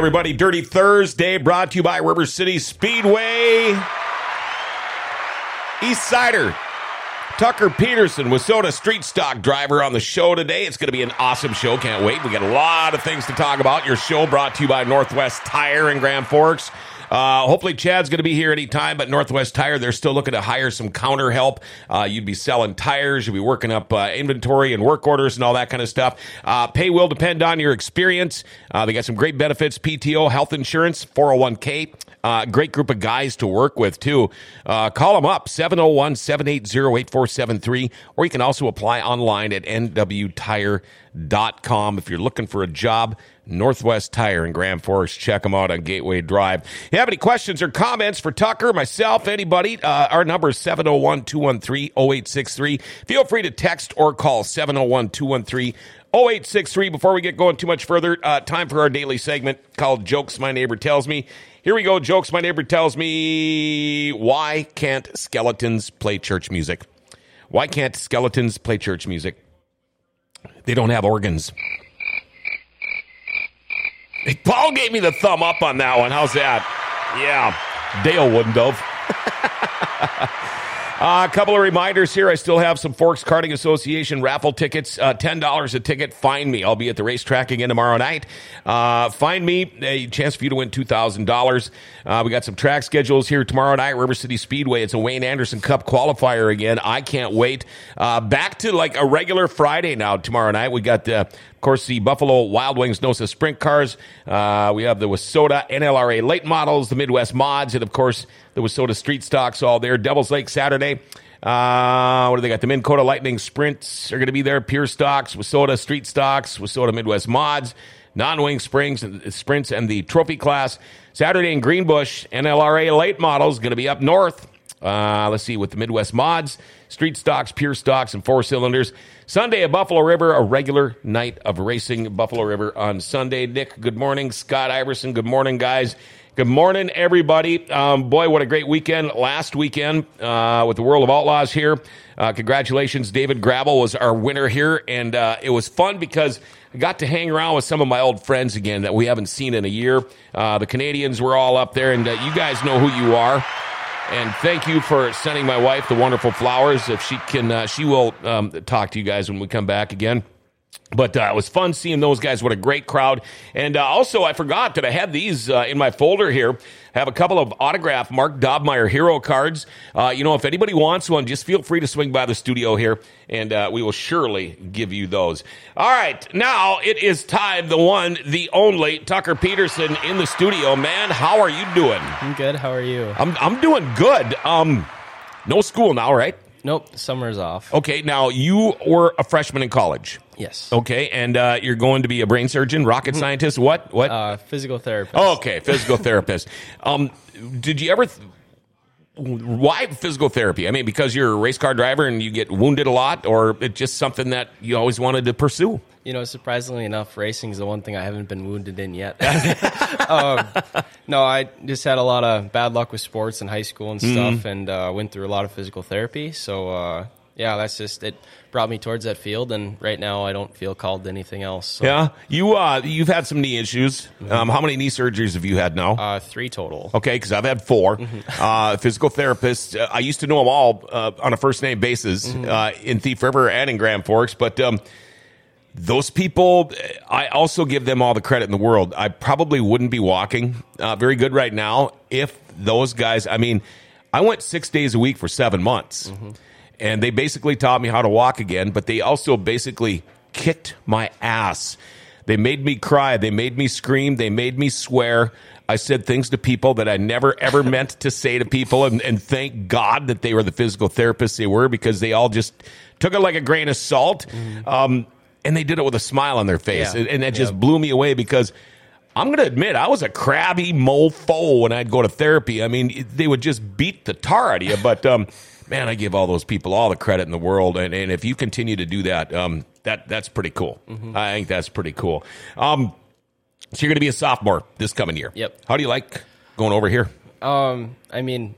Everybody. Dirty Thursday brought to you by River City Speedway. East Sider. Tucker Pederson, WISSOTA Street Stock driver on the show today. It's going to be an awesome show. Can't wait. We got a lot of things to talk about. Your show brought to you by Northwest Tire in Grand Forks. Uh, hopefully, Chad's going to be here anytime, but Northwest Tire, they're still looking to hire some counter help. Uh, you'd be selling tires, you'd be working up uh, inventory and work orders and all that kind of stuff. Uh, pay will depend on your experience. Uh, they got some great benefits PTO, health insurance, 401k. Uh, great group of guys to work with, too. Uh, call them up, 701 780 8473, or you can also apply online at nwtire.com. If you're looking for a job, Northwest Tire in Grand Forks, check them out on Gateway Drive. If you have any questions or comments for Tucker, myself, anybody, uh, our number is 701 213 0863. Feel free to text or call 701 213 0863. Before we get going too much further, uh, time for our daily segment called Jokes My Neighbor Tells Me. Here we go. Jokes my neighbor tells me. Why can't skeletons play church music? Why can't skeletons play church music? They don't have organs. Paul gave me the thumb up on that one. How's that? Yeah. Dale wouldn't have. Uh, a couple of reminders here. I still have some Forks Karting Association raffle tickets. Uh, $10 a ticket. Find me. I'll be at the racetrack again tomorrow night. Uh, find me. A chance for you to win $2,000. Uh, we got some track schedules here tomorrow night. River City Speedway. It's a Wayne Anderson Cup qualifier again. I can't wait. Uh, back to like a regular Friday now tomorrow night. We got the of course, the Buffalo Wild Wings NOSA Sprint Cars. Uh, we have the WISSOTA NLRA late models, the Midwest mods, and of course, the WISSOTA Street Stocks all there. Devils Lake Saturday. Uh, what do they got? The Minn Kota Lightning Sprints are going to be there. Pure Stocks, WISSOTA Street Stocks, WISSOTA Midwest Mods, Non-Wing Sprints, and Sprints, and the Trophy Class. Saturday in Greenbush, NLRA late models going to be up north. Uh, let's see, with the Midwest Mods, Street Stocks, Pure Stocks, and Four Cylinders. Sunday at Buffalo River, a regular night of racing Buffalo River on Sunday. Nick, good morning. Scott Iverson, good morning, guys. Good morning, everybody. Um, boy, what a great weekend last weekend uh, with the World of Outlaws here. Uh, congratulations, David Gravel was our winner here, and uh, it was fun because I got to hang around with some of my old friends again that we haven't seen in a year. Uh, the Canadians were all up there, and uh, you guys know who you are. And thank you for sending my wife the wonderful flowers. If she can, uh, she will um, talk to you guys when we come back again. But uh, it was fun seeing those guys. What a great crowd. And uh, also, I forgot that I had these uh, in my folder here. I have a couple of autograph Mark Dobmeier hero cards. Uh, you know, if anybody wants one, just feel free to swing by the studio here, and uh, we will surely give you those. All right, now it is time. The one, the only Tucker Pederson in the studio. Man, how are you doing? I'm good. How are you? I'm I'm doing good. Um, no school now, right? Nope, summer's off. Okay, now you were a freshman in college. Yes. Okay, and uh, you're going to be a brain surgeon, rocket scientist. What? What? Uh, physical therapist. Okay, physical therapist. Um, did you ever? Th- why physical therapy? I mean, because you're a race car driver and you get wounded a lot, or it's just something that you always wanted to pursue? You know, surprisingly enough, racing is the one thing I haven't been wounded in yet. um, no, I just had a lot of bad luck with sports in high school and stuff, and uh, went through a lot of physical therapy. So, uh, yeah, that's just it. Brought me towards that field, and right now I don't feel called to anything else. So, Yeah, you uh, you've had some knee issues. Um, how many knee surgeries have you had now? uh, three total. Okay, because I've had 4 Uh, physical therapists. Uh, I used to know them all uh, on a first name basis uh, in Thief River and in Grand Forks, but um, those people, I also give them all the credit in the world. I probably wouldn't be walking uh, very good right now if those guys. I mean, I went six days a week for seven months, and they basically taught me how to walk again. But they also basically kicked my ass. They made me cry. They made me scream. They made me swear. I said things to people that I never ever meant to say to people, and, and thank God that they were the physical therapists they were because they all just took it like a grain of salt. Um, and they did it with a smile on their face. Yeah. And, and that just blew me away because I'm going to admit I was a crabby mofo when I'd go to therapy. I mean, they would just beat the tar out of you. But um, man, I give all those people all the credit in the world. And, and if you continue to do that, um, that that's pretty cool. I think that's pretty cool. Um, so you're going to be a sophomore this coming year. Yep. How do you like going over here? Um, I mean,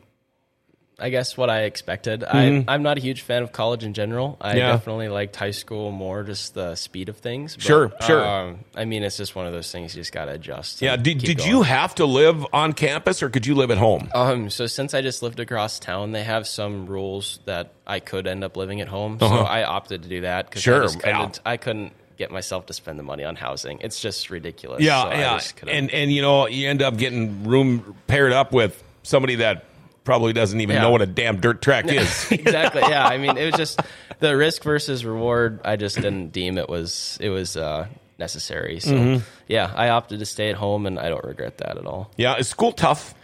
I guess what I expected. I, I'm not a huge fan of college in general. I Mm-hmm. Yeah. definitely liked high school more, just the speed of things. But, Sure, sure. Um, I mean, it's just one of those things you just got to adjust. Yeah. Did, did going. you have to live on campus or could you live at home? Um, so since I just lived across town, they have some rules that I could end up living at home. So Uh-huh. I opted to do that because Sure, I, yeah. couldn't, I couldn't get myself to spend the money on housing. It's just ridiculous. Yeah, So yeah, and and you know you end up getting room paired up with somebody that probably doesn't even Yeah. know what a damn dirt track is. exactly. Yeah. I mean, it was just the risk versus reward. I just didn't deem it was it was uh, necessary. So Mm-hmm. yeah, I opted to stay at home, and I don't regret that at all. yeah, is school tough?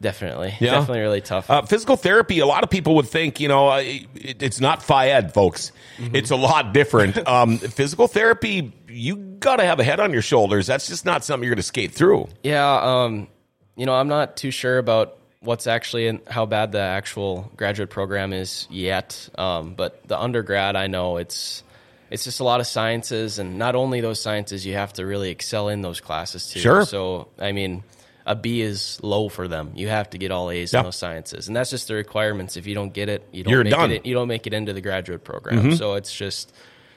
Definitely, Yeah? definitely really tough. Uh, physical therapy. A lot of people would think you know it, it's not ed, folks. Mm-hmm. It's a lot different. um, physical therapy. You got to have a head on your shoulders. That's just not something you're going to skate through. Yeah, um, you know, I'm not too sure about what's actually in how bad the actual graduate program is yet. Um, but the undergrad, I know it's it's just a lot of sciences, and not only those sciences, you have to really excel in those classes too. Sure. So, I mean, a B is low for them. You have to get all A's Yeah. in those sciences, and that's just the requirements. If you don't get it, you don't You're make done. Mm-hmm. it. You don't make it into the graduate program. So it's just,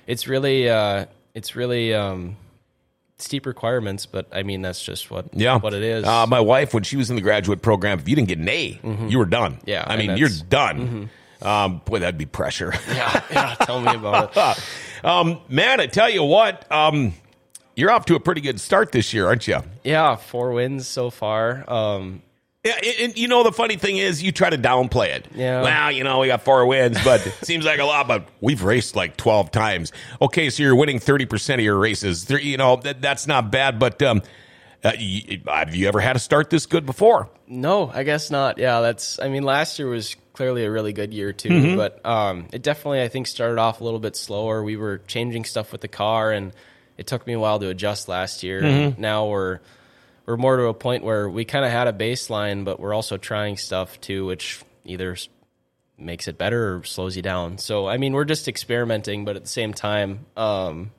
it's really, uh, it's really. Um, steep requirements, but I mean that's just what Yeah, what it is. Uh, my wife, when she was in the graduate program, if you didn't get an A, you were done. Mm-hmm. Yeah, I mean you're done. Um, boy, that'd be pressure. yeah, yeah, tell me about it. um, man, I tell you what, um, you're off to a pretty good start this year, aren't you? Yeah, four wins so far. Um, Yeah, and, you know the funny thing is, you try to downplay it. Yeah. Well, you know we got four wins, but it seems like a lot. But we've raced like twelve times. Okay, so you're winning thirty percent of your races. You know that, that's not bad. But um, uh, y- have you ever had a start this good before? no, I guess not. Yeah, that's. I mean, last year was clearly a really good year too, Mm-hmm. but um, it definitely I think started off a little bit slower. We were changing stuff with the car, and it took me a while to adjust last year. Mm-hmm. Now we're we're more to a point where we kind of had a baseline, but we're also trying stuff too, which either makes it better or slows you down. So I mean, we're just experimenting, but at the same time, um,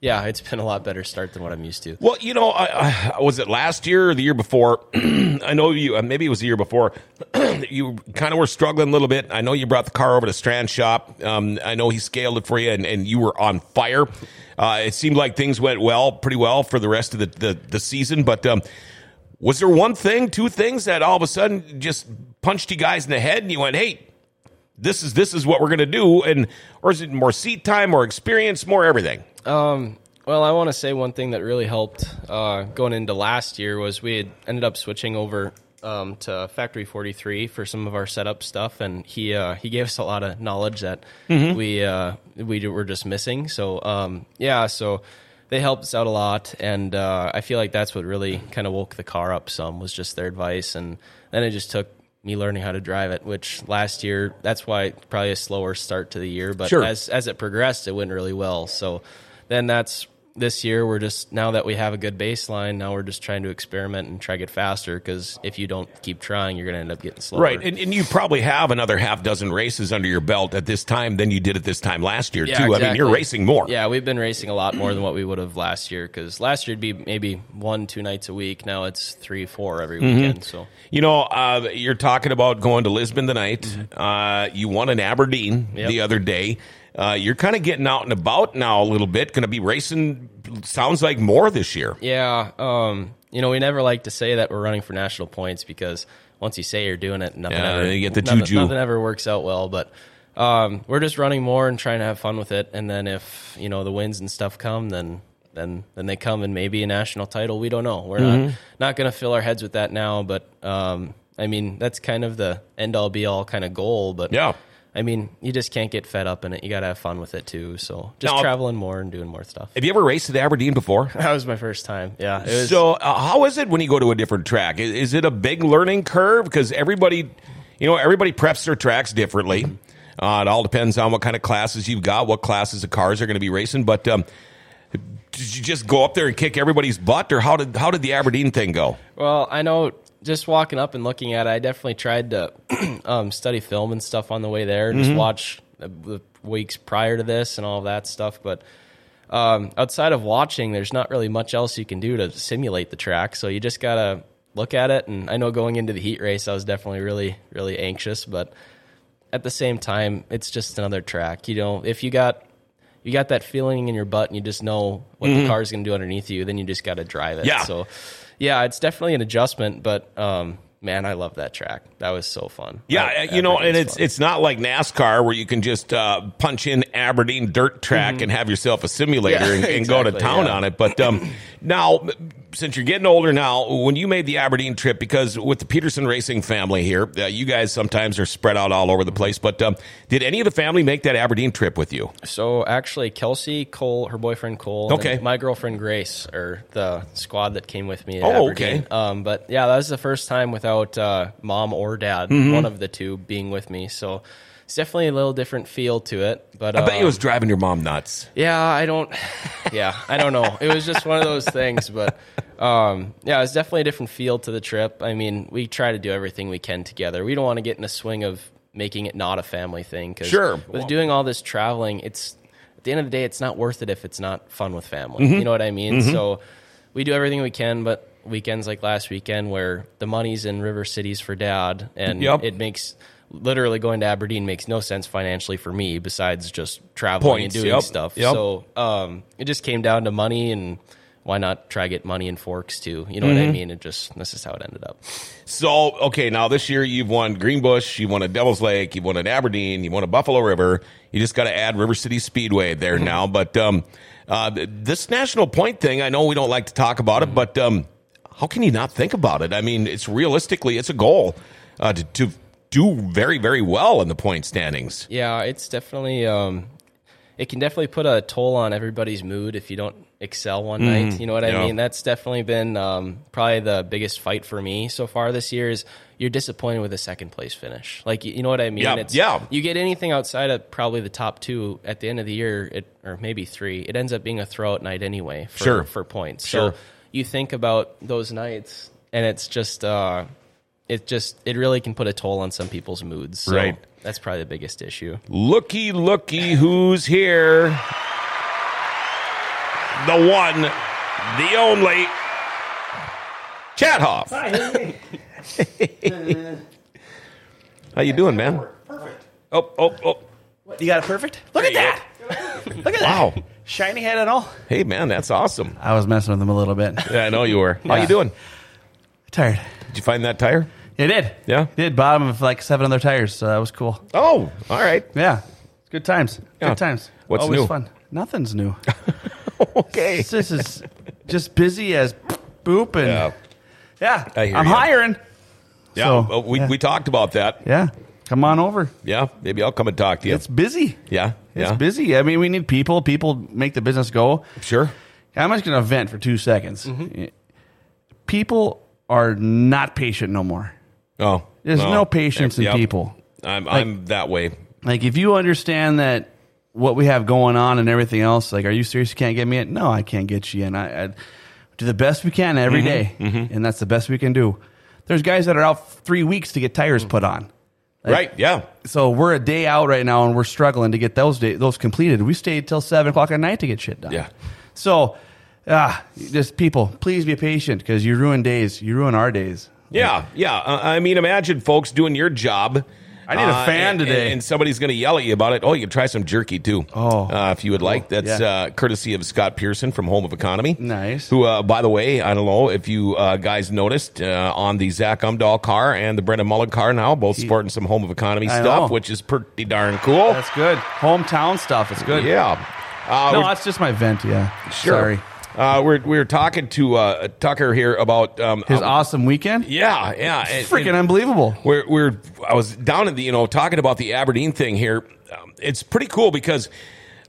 yeah, it's been a lot better start than what I'm used to. Well, you know, I, I, was it last year or the year before? I know you. uh, Maybe it was the year before. you kind of were struggling a little bit. I know you brought the car over to Strand Shop. Um, I know he scaled it for you, and, and you were on fire. Uh, it seemed like things went well, pretty well for the rest of the the, the season. But um, was there one thing, two things that all of a sudden just punched you guys in the head, and you went, "Hey, this is this is what we're going to do," and or is it more seat time, more experience, more everything? Um, well, I want to say one thing that really helped uh, going into last year was we had ended up switching over um, to Factory 43 for some of our setup stuff, and he uh, he gave us a lot of knowledge that we uh, we were just missing. So um, yeah, so they helped us out a lot, and uh, I feel like that's what really kind of woke the car up some was just their advice, and then it just took me learning how to drive it. Which last year, that's why probably a slower start to the year, but Sure. as as it progressed, it went really well. So then that's this year. We're just now that we have a good baseline, now we're just trying to experiment and try to get faster. Because if you don't keep trying, you're going to end up getting slower. Right, and, and you probably have another half dozen races under your belt at this time than you did at this time last year Yeah, too. I mean, you're racing more. Yeah, we've been racing a lot more than what we would have last year. Because last year it'd be maybe one, two nights a week. Now it's three, four every Mm-hmm. weekend. So You know, uh, you're talking about going to Lisbon tonight. Uh, you won in Aberdeen Mm-hmm. Yep. the other day. Uh, you're kind of getting out and about now a little bit. Going to be racing. Sounds like more this year. Yeah, um, you know, we never like to say that we're running for national points because once you say you're doing it, nothing Yeah, ever you get the nothing, juju. nothing ever works out well. But um, we're just running more and trying to have fun with it. And then if you know the wins and stuff come, then then then they come and maybe a national title. We don't know. We're Mm-hmm. not not going to fill our heads with that now. But um, I mean, that's kind of the end all be all kind of goal. But Yeah. I mean, you just can't get fed up in it. You got to have fun with it too. So just Now- traveling more and doing more stuff. Have you ever raced at the Aberdeen before? That was my first time. Yeah. It was, So, uh, how is it when you go to a different track? Is, is it a big learning curve? Because everybody, you know, everybody preps their tracks differently. Uh, it all depends on what kind of classes you've got, what classes of cars are going to be racing. But um, did you just go up there and kick everybody's butt, or how did how did the Aberdeen thing go? Well, I know just walking up and looking at it, I definitely tried to um, study film and stuff on the way there, and just watch the, weeks prior to this and all of that stuff. But um, outside of watching, there's not really much else you can do to simulate the track. So you just gotta look at it. And I know going into the heat race, I was definitely really, really anxious, but at the same time, it's just another track. You know, if you got you got that feeling in your butt and you just know what the car's going to do underneath you, then you just got to drive it. Mm-hmm. Yeah. So, yeah, it's definitely an adjustment, but um, man, I love that track. That was so fun. Yeah, That- you know, and it's fun. it's not like NASCAR where you can just uh, punch in Aberdeen dirt track and have yourself a simulator Mm-hmm. Yeah, and, and go to town yeah. on it. But um, now, since you're getting older now, when you made the Aberdeen trip, because with the Pederson Racing family here, uh, you guys sometimes are spread out all over the place. But um, did any of the family make that Aberdeen trip with you? So actually, Kelsey Cole, her boyfriend Cole, Okay. and my girlfriend Grace or the squad that came with me. At Oh, Aberdeen. okay. Um, but yeah, that was the first time without uh, mom or dad, Mm-hmm. one of the two being with me. So it's definitely a little different feel to it. But I bet um, it was driving your mom nuts. yeah, I don't. Yeah, I don't know. It was just one of those things, but um, yeah, it's definitely a different feel to the trip. I mean, we try to do everything we can together. We don't want to get in a swing of making it not a family thing. Cause Sure. With doing all this traveling, it's at the end of the day, it's not worth it if it's not fun with family. You know what I mean? So we do everything we can, but weekends like last weekend where the money's in River Cities for dad, and Yep. it makes. Literally going to Aberdeen makes no sense financially for me besides just traveling Points, and doing yep, stuff. yep. So um, it just came down to money and why not try get money in forks too? You know what I Mm-hmm. mean? It just this is how it ended up. So, okay, now this year you've won Greenbush, you've won a Devil's Lake, you've won an Aberdeen, you've won a Buffalo River. You just got to add River City Speedway there Mm-hmm. now. But um, uh, this national point thing, I know we don't like to talk about Mm-hmm. it, but um, how can you not think about it? I mean, it's realistically, it's a goal uh, to, to do very, very well in the point standings. Yeah, it's definitely um, it can definitely put a toll on everybody's mood if you don't excel one night. You know what. Yeah. I mean? That's definitely been um, probably the biggest fight for me so far this year. Is you're disappointed with a second place finish? Like you you know what I mean? Yeah, It's, yeah. You get anything outside of probably the top two at the end of the year, it, or maybe three. It ends up being a throwout night anyway. For, Sure. for points. Sure. So you think about those nights, and it's just. Uh, it just it really can put a toll on some people's moods. So Right. That's probably the biggest issue. Looky, looky, who's here? The one, the only, Chad Hoff. How you doing, man? Perfect. Oh, oh, oh! You got it perfect? Look at that. Look at Wow. that. Shiny head and all. Hey, man, that's awesome. I was messing with them a little bit. Yeah, I know you were. How Yeah. you doing? Tired. Did you find that tire? It did. Yeah? It did. Bottom of like seven other tires, so that was cool. Oh, all right. Yeah. Good times. Yeah. Good times. What's Always new? fun. Nothing's new. Okay. this is just busy as boop and Yeah. yeah. I hear I'm ya. hiring. Yeah, So, we yeah. we talked about that. Yeah. Come on over. Yeah, maybe I'll come and talk to you. It's busy. yeah, It's yeah, busy. I mean, we need people. People make the business go. sure. I'm just going to vent for two seconds. Mm-hmm. People are not patient no more. Oh, There's well, no patience in people. I'm I'm that way. Like, if you understand that what we have going on and everything else, like, are you serious? You can't get me in? No, I can't get you in. I, I do the best we can every Mm-hmm. day, and that's the best we can do. There's guys that are out three weeks to get tires put on. Like, right? Yeah. So we're a day out right now, and we're struggling to get those day, those completed. We stayed till seven o'clock at night to get shit done. Yeah. So, ah, just people, please be patient because you ruin days. You ruin our days. Yeah, yeah. Uh, I mean, imagine folks doing your job. I need a uh, fan and- today. and, somebody's going to yell at you about it. Oh, you can try some jerky too. Oh. uh, if you would like. That's yeah. uh, courtesy of Scott Pearson from Home of Economy. Nice. Who, uh, by the way, I don't know if you uh, guys noticed uh, on the Zach Umdahl car and the Brendan Mullen car now, both sporting some Home of Economy I stuff, know. which is pretty darn cool. That's good. Hometown stuff. It's good. Yeah. Uh, No, that's just my vent. Yeah. Sure. Sorry. Uh, we're we're talking to uh, Tucker here about um, His uh, awesome weekend. yeah yeah and- Freaking and unbelievable. we're we're I was down in the you know talking about the Aberdeen thing here. Um, it's pretty cool because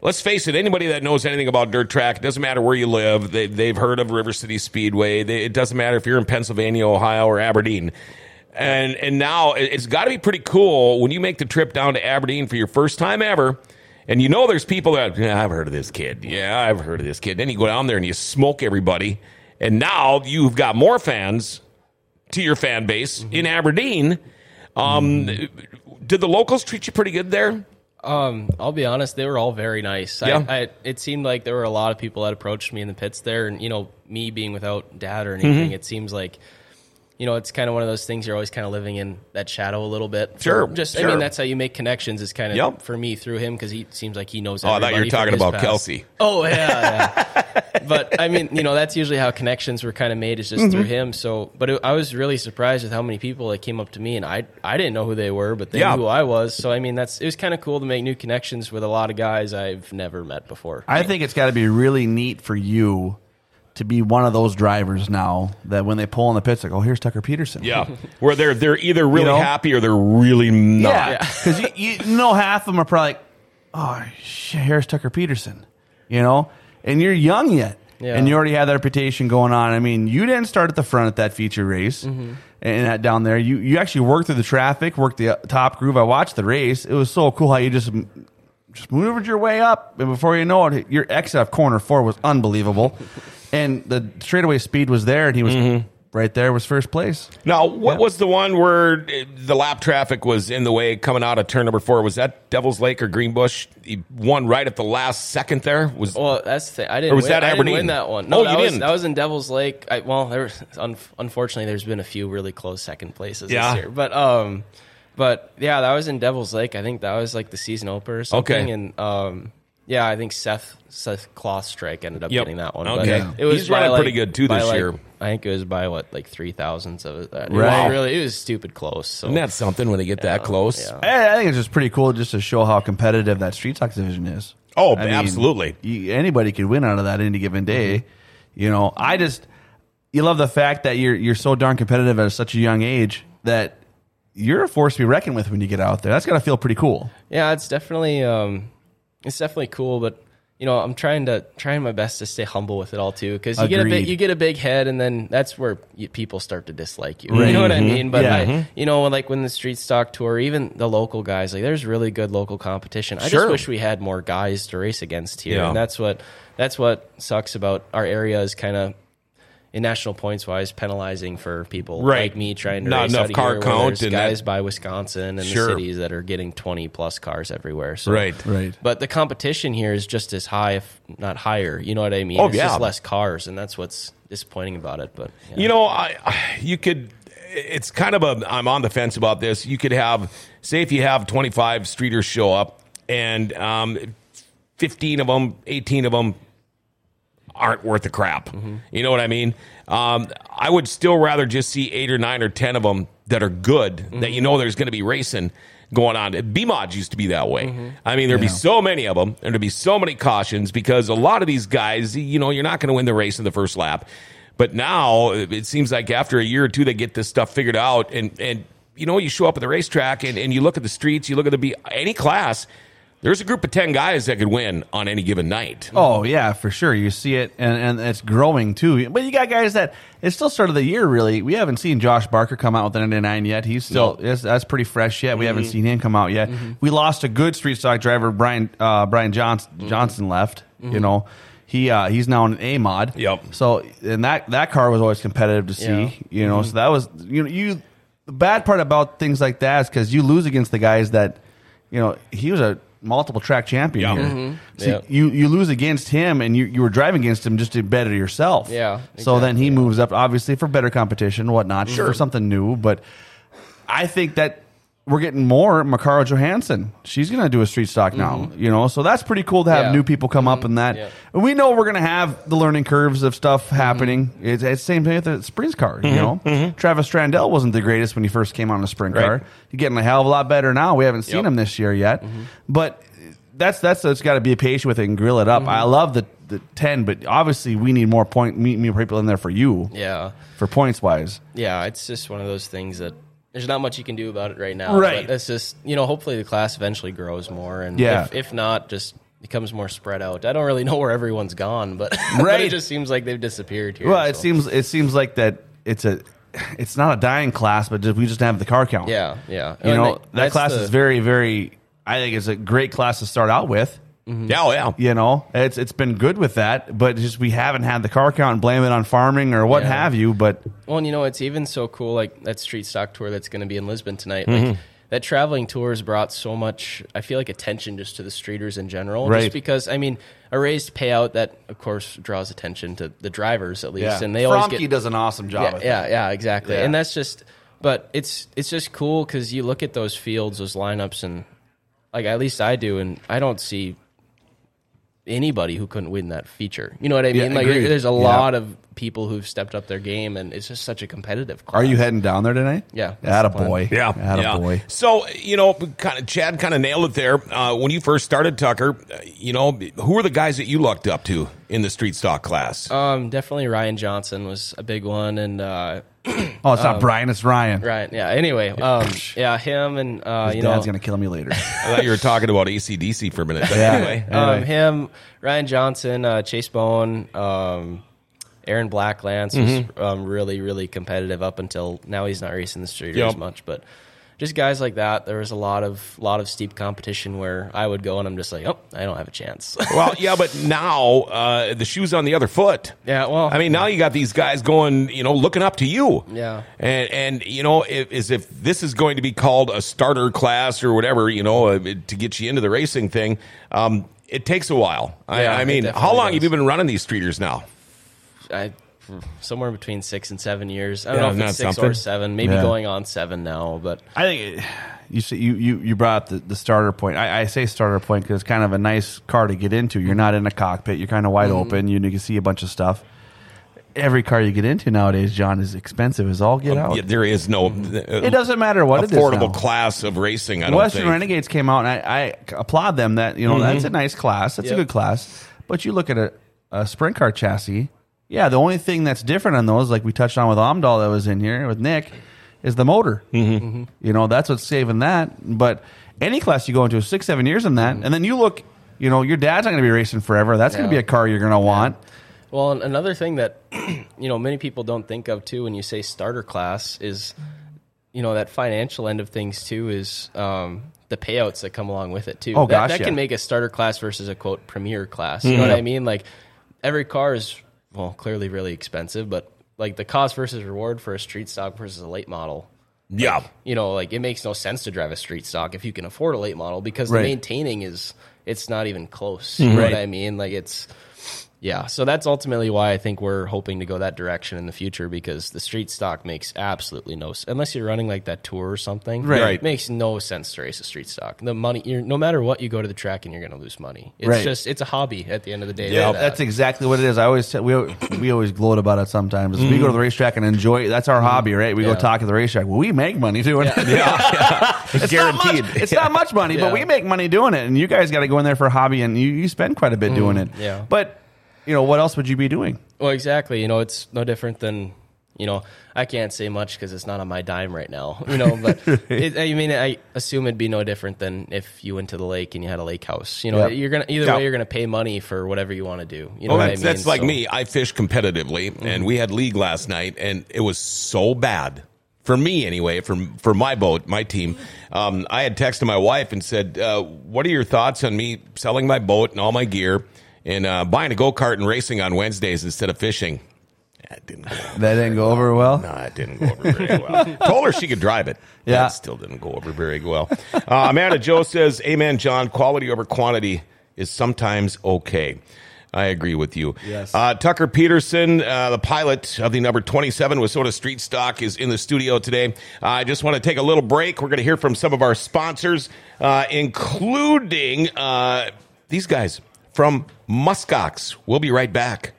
let's face it, anybody that knows anything about dirt track, it doesn't matter where you live, they they've heard of River City Speedway. They, it doesn't matter if you're in Pennsylvania, Ohio, or Aberdeen. And and now it's got to be pretty cool when you make the trip down to Aberdeen for your first time ever. And you know there's people that yeah, I've heard of this kid. Yeah, I've heard of this kid. Then you go down there and you smoke everybody. And now you've got more fans to your fan base in Aberdeen. Um, Did the locals treat you pretty good there? Um, I'll be honest, they were all very nice. Yeah. I, I, it seemed like there were a lot of people that approached me in the pits there, and you know, me being without dad or anything, Mm-hmm. it seems like you know, it's kind of one of those things you're always kind of living in that shadow a little bit. Sure, Just, I mean, that's how you make connections. Is kind of Yep. for me through him because he seems like he knows. Oh, I thought you were talking about past. Kelsey. Oh yeah, yeah. but I mean, you know, that's usually how connections were kind of made is just Mm-hmm. through him. So, but it, I was really surprised with how many people that came up to me, and I I didn't know who they were, but they Yeah. knew who I was. So I mean, that's it was kind of cool to make new connections with a lot of guys I've never met before. I think it's got to be really neat for you to be one of those drivers now that when they pull in the pits, like, oh, here's Tucker Pederson. Yeah, where they're they're either really know? happy or they're really not. Yeah, because you, you know half of them are probably like, oh, shit, here's Tucker Pederson, you know, and you're young yet, Yeah. and you already have that reputation going on. I mean, you didn't start at the front at that feature race, Mm-hmm. and that down there, you you actually worked through the traffic, worked the uh, top groove. I watched the race; it was so cool how you just just maneuvered your way up, and before you know it, your exit of corner four was unbelievable, and the straightaway speed was there, and he was. Mm-hmm. Right there was first place. Now, what was the one where the lap traffic was in the way coming out of turn number four? Was that Devil's Lake or Greenbush? He won right at the last second. There was Well, that's the thing. I didn't. Or was win, that I didn't Aberdeen? win that one. Oh, No, you that was didn't. that was in Devil's Lake. I, well, there was, un, unfortunately there's been a few really close second places Yeah. this year, but um, but yeah, that was in Devil's Lake. I think that was like the season opener or something. Okay. and um, yeah, I think Seth Seth Cloth Strike ended up Yep. getting that one. Okay. But it was He's by, running like- pretty good, too, by, this like- year. I think it was by what like three thousandths of it. It Right. was really, it was stupid close. So isn't that something when they get that close? yeah. I I think it's just pretty cool just to show how competitive that street stock division is. Oh, I mean, absolutely. you- anybody could win out of that any given day. You know, I just you love the fact that you're you're so darn competitive at such a young age that you're a force to be reckoned with when you get out there. That's got to feel pretty cool. Yeah, it's definitely um, it's definitely cool, but you know, I'm trying to trying my best to stay humble with it all too, because you get a big you get a big head, and then that's where you, people start to dislike you. Right. You know what I mm-hmm. mean? But Yeah. I, mm-hmm. you know, like when the street stock tour, even the local guys, like there's really good local competition. I Sure. just wish we had more guys to race against here, Yeah. and that's what that's what sucks about our area is kind of. In national points wise, penalizing for people Right. like me trying to Not race enough out of car here where count there's and guys that- by Wisconsin and Sure. the cities that are getting twenty plus cars everywhere. So Right. Right. but the competition here is just as high, if not higher. You know what I mean? Oh, it's yeah. just less cars, and that's what's disappointing about it. But yeah. You know, I, I you could. It's kind of a. I'm on the fence about this. You could have, say, if you have 25 streeters show up, and um, 15 of them, 18 of them aren't worth the crap. You know what I mean? Um, I would still rather just see eight or nine or 10 of them that are good, that you know there's going to be racing going on. BMOds used to be that way. I mean, there'd be so many of them, and there'd be so many cautions because a lot of these guys, you know, you're not going to win the race in the first lap. But now it seems like after a year or two, they get this stuff figured out, and and you know, you show up at the racetrack and, and you look at the streets, you look at the B, any class. There's a group of ten guys that could win on any given night. Oh yeah, for sure. You see it, and, and it's growing too. But you got guys that it's still start of the year. Really, we haven't seen Josh Barker come out with an 99 yet. He's still No. that's, that's pretty fresh yet. We Mm-hmm. haven't seen him come out yet. We lost a good street stock driver, Brian uh, Brian Johnson, Mm-hmm. Johnson left. You know, he uh, he's now an A mod. Yep. So and that that car was always competitive to see. Yeah. You know, so that was you know you. The bad part about things like that is because you lose against the guys that, you know, he was a multiple track champion Yeah. here. Mm-hmm. So Yeah. you you lose against him, and you, you were driving against him just to better yourself. Yeah, So then he moves up, obviously for better competition, whatnot, for something new. But I think that we're getting more Makara Johansson. She's going to do a street stock now, mm-hmm. you know. So that's pretty cool to have Yeah. new people come up mm-hmm. in that. Yeah. And we know we're going to have the learning curves of stuff mm-hmm. happening. It's, it's the same thing with the sprint car, you know. Travis Strandell wasn't the greatest when he first came on a sprint Right. car. He's getting a hell of a lot better now. We haven't seen Yep. him this year yet, but that's that's it's got to be patient with it and grill it up. I love the the ten, but obviously we need more point me- more people in there for you yeah, for points wise. yeah, it's just one of those things that there's not much you can do about it right now. Right. But it's just you know, hopefully the class eventually grows more, and Yeah. if, if not, just becomes more spread out. I don't really know where everyone's gone, but, but Right. it just seems like they've disappeared here. Well, it so. seems it seems like that it's a it's not a dying class, but just, we just have the car count. Yeah, yeah. you And know that- that class the- is very very. I think it's a great class to start out with. Yeah, oh, yeah. You know, it's it's been good with that, but just we haven't had the car count and blame it on farming or what Yeah. have you. But Well, and you know, it's even so cool, like that street stock tour that's going to be in Lisbon tonight. Mm-hmm. Like, that traveling tour has brought so much. I feel like attention just to the streeters in general, Right. just because I mean a raised payout that of course draws attention to the drivers at least, Yeah. and they always Fromke get does an awesome job. yeah, with yeah, yeah, exactly. Yeah. And that's just, but it's it's just cool because you look at those fields, those lineups, and like at least I do, and I don't see anybody who couldn't win that feature. You know what I Yeah, mean? like agreed. there's a Yeah. lot of people who've stepped up their game, and it's just such a competitive. Class. Are you heading down there tonight? Yeah, that's a boy. Yeah, Atta yeah. boy. So you know, kind of Chad kind of nailed it there. Uh, when you first started, Tucker, uh, you know, who are the guys that you looked up to in the street stock class? Um, definitely Ryan Johnson was a big one, and uh, Oh, it's not Brian. It's Ryan. Ryan. Yeah. Anyway, um, yeah, him and uh, His you dad's know, gonna kill me later. I thought you were talking about ACDC for a minute. But Yeah. anyway, Um, Anyway. him, Ryan Johnson, uh, Chase Bone, um, Aaron Blacklance Mm-hmm. was um, really, really competitive up until now. He's not racing the street Yep. as much, but just guys like that. There was a lot of lot of steep competition where I would go and I'm just like, oh, I don't have a chance. well, yeah, but now uh, the shoe's on the other foot. yeah, well, I mean, now you got these guys going, you know, looking up to you. Yeah. And and you know, if, as if this is going to be called a starter class or whatever, you know, uh, to get you into the racing thing, um, it takes a while. I, Yeah, I it mean, how long does. have you been running these streeters now? I, somewhere between six and seven years. I don't Yeah, know if it's six something? or seven, maybe Yeah. going on seven now, but I think it- you see, you, you you brought up the, the starter point. I, I say starter point because it's kind of a nice car to get into. You're not in a cockpit. You're kind of wide mm-hmm. open. You, you can see a bunch of stuff. Every car you get into nowadays, John, is expensive as all get um, out. Yeah, there is no mm-hmm. uh, It doesn't matter what it is affordable now. class of racing. I don't Western think. Renegades came out, and I, I applaud them. That you know that's mm-hmm. a nice class. That's a good class. But you look at a, a sprint car chassis. Yeah, the only thing that's different on those, like we touched on with Amdal that was in here with Nick, is the motor. Mm-hmm. You know that's what's saving that. But any class you go into, six seven years in that, and then you look. You know, your dad's not going to be racing forever. That's going to be a car you're going to want. Well, another thing that you know many people don't think of too when you say starter class is you know that financial end of things too is um, the payouts that come along with it too. Oh, that, gosh, that yeah. can make a starter class versus a quote premier class. You know what I mean? Like every car is well clearly really expensive, but like the cost versus reward for a street stock versus a late model. Yeah. You know, like it makes no sense to drive a street stock if you can afford a late model because Right. the maintaining is it's not even close. You know mm-hmm. Right. what I mean? Like it's yeah, so that's ultimately why I think we're hoping to go that direction in the future because the street stock makes absolutely no s- unless you're running like that tour or something. Right. It makes no sense to race a street stock. The money, you're, no matter what, you go to the track and you're going to lose money. It's Right. just it's a hobby at the end of the day. Yeah, like that. that's exactly what it is. I always say, we we always gloat about it. Sometimes we go to the mm-hmm. racetrack and enjoy. That's our hobby, mm-hmm. right? We go talk at the racetrack. Well, we make money doing it. It's It's not guaranteed. much, it's not much money, but we make money doing it. And you guys got to go in there for a hobby, and you, you spend quite a bit mm-hmm. doing it. yeah. But you know what else would you be doing? Well, exactly. You know, it's no different than you know. I can't say much because it's not on my dime right now. You know, but it, I mean, I assume it'd be no different than if you went to the lake and you had a lake house. You know, Yeah. you're gonna either Yeah. way, you're gonna pay money for whatever you want to do. You know Well, what that's, I mean? that's like So- me. I fish competitively, and we had league last night, and it was so bad for me anyway. For for my boat, my team, um, I had texted my wife and said, uh, "What are your thoughts on me selling my boat and all my gear and uh, buying a go kart and racing on Wednesdays instead of fishing?" That didn't go. That didn't go over well. No, it didn't go over very well. Told her she could drive it. Yeah. That still didn't go over very well. Uh, Amanda Joe says, Amen, John. Quality over quantity is sometimes okay. I agree with you. Yes. Uh, Tucker Pederson, uh, the pilot of the number 27 Wissota Street Stock, is in the studio today. Uh, I just want to take a little break. We're going to hear from some of our sponsors, uh, including uh, these guys from Muskox. We'll be right back.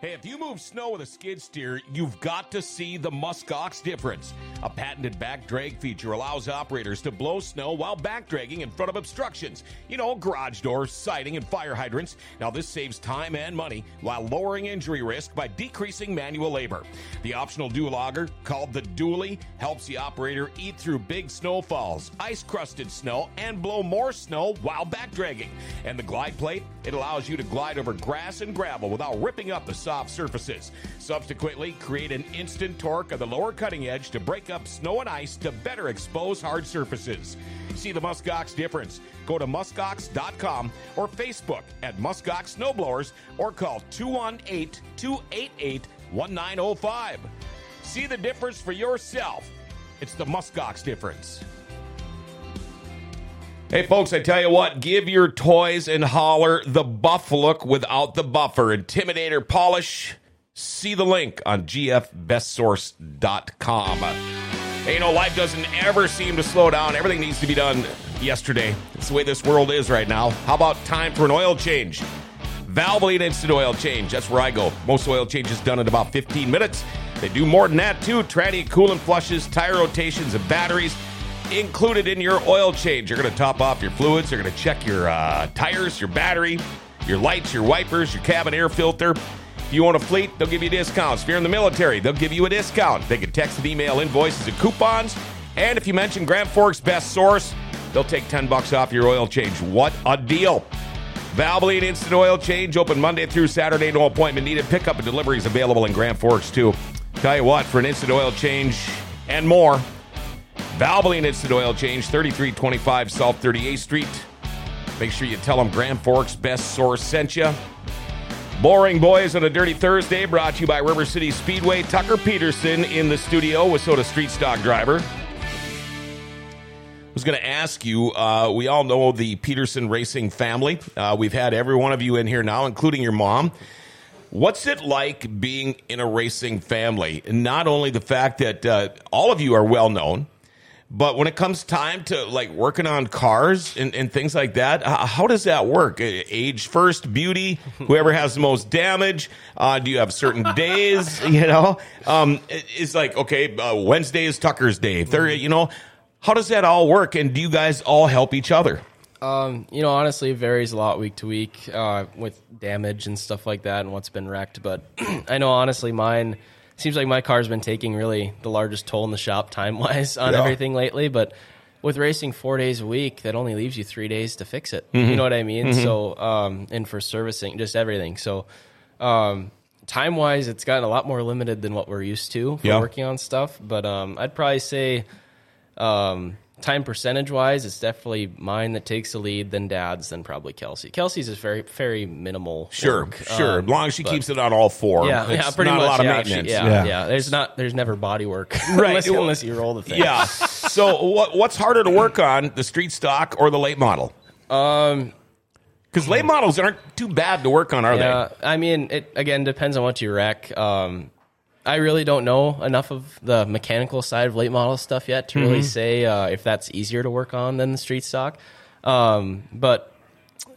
Hey, if you move snow with a skid steer, you've got to see the Muskox difference. A patented back drag feature allows operators to blow snow while back dragging in front of obstructions. You know, garage doors, siding, and fire hydrants. Now, this saves time and money while lowering injury risk by decreasing manual labor. The optional dual auger, called the dually, helps the operator eat through big snowfalls, ice crusted snow, and blow more snow while back dragging. And the glide plate, it allows you to glide over grass and gravel without ripping up the soft surfaces. Subsequently, create an instant torque of the lower cutting edge to break up snow and ice to better expose hard surfaces. See the Muskox difference. Go to muskox.com or Facebook at Muskox Snowblowers or call 218 288 1905. See the difference for yourself. It's the Muskox difference. Hey, folks, I tell you what, give your toys and holler the buff look without the buffer. Intimidator polish. See the link on gfbestsource.com. Hey, you know, life doesn't ever seem to slow down. Everything needs to be done yesterday. It's the way this world is right now. How about time for an oil change? Valvoline Instant Oil Change. That's where I go. Most oil changes done in about 15 minutes. They do more than that, too. Tranny coolant flushes, tire rotations, and batteries included in your oil change. You're going to top off your fluids. They're going to check your uh, tires, your battery, your lights, your wipers, your cabin air filter. If you own a fleet, they'll give you discounts. If you're in the military, they'll give you a discount. They can text and email invoices and coupons. And if you mention Grand Forks Best Source, they'll take 10 bucks off your oil change. What a deal! Valvoline Instant Oil Change open Monday through Saturday. No appointment needed. Pickup and delivery is available in Grand Forks too. Tell you what, for an instant oil change and more, Valvoline Instant Oil Change, 3325 South 38th Street. Make sure you tell them Grand Forks Best Source sent you. Boring Boys on a Dirty Thursday, brought to you by River City Speedway. Tucker Pederson in the studio WISSOTA Street Stock Driver. I was going to ask you. Uh, we all know the Pederson Racing family. Uh, we've had every one of you in here now, including your mom. What's it like being in a racing family? And not only the fact that uh, all of you are well known, but when it comes time to like working on cars and, and things like that, uh, how does that work? Age first, beauty, whoever has the most damage. Uh, do you have certain days? You know, um, it's like okay, uh, Wednesday is Tucker's day. Third, you know, how does that all work? And do you guys all help each other? Um, you know, honestly, it varies a lot week to week uh, with damage and stuff like that and what's been wrecked. But I know, honestly, mine seems like my car's been taking really the largest toll in the shop time wise on Yeah. everything lately. But with racing four days a week, that only leaves you three days to fix it. You know what I mean? So, um, and for servicing, just everything. So, um, time wise, it's gotten a lot more limited than what we're used to for Yeah. working on stuff. But um, I'd probably say um, time percentage wise, it's definitely mine that takes the lead, then dad's, then probably Kelsey. Kelsey's is very, very minimal. Sure, work. sure. Um, as long as she but- keeps it on all four, Yeah, it's yeah, pretty not much. a lot of yeah, maintenance. she- yeah, Yeah. yeah, There's not, there's never body work, Right. unless, unless you roll the thing. Yeah. so what, what's harder to work on, the street stock or the late model? Um, Because late models aren't too bad to work on, are yeah. I mean, it again depends on what you wreck. Um, I really don't know enough of the mechanical side of late model stuff yet to Mm-hmm. really say uh, if that's easier to work on than the street stock. Um, but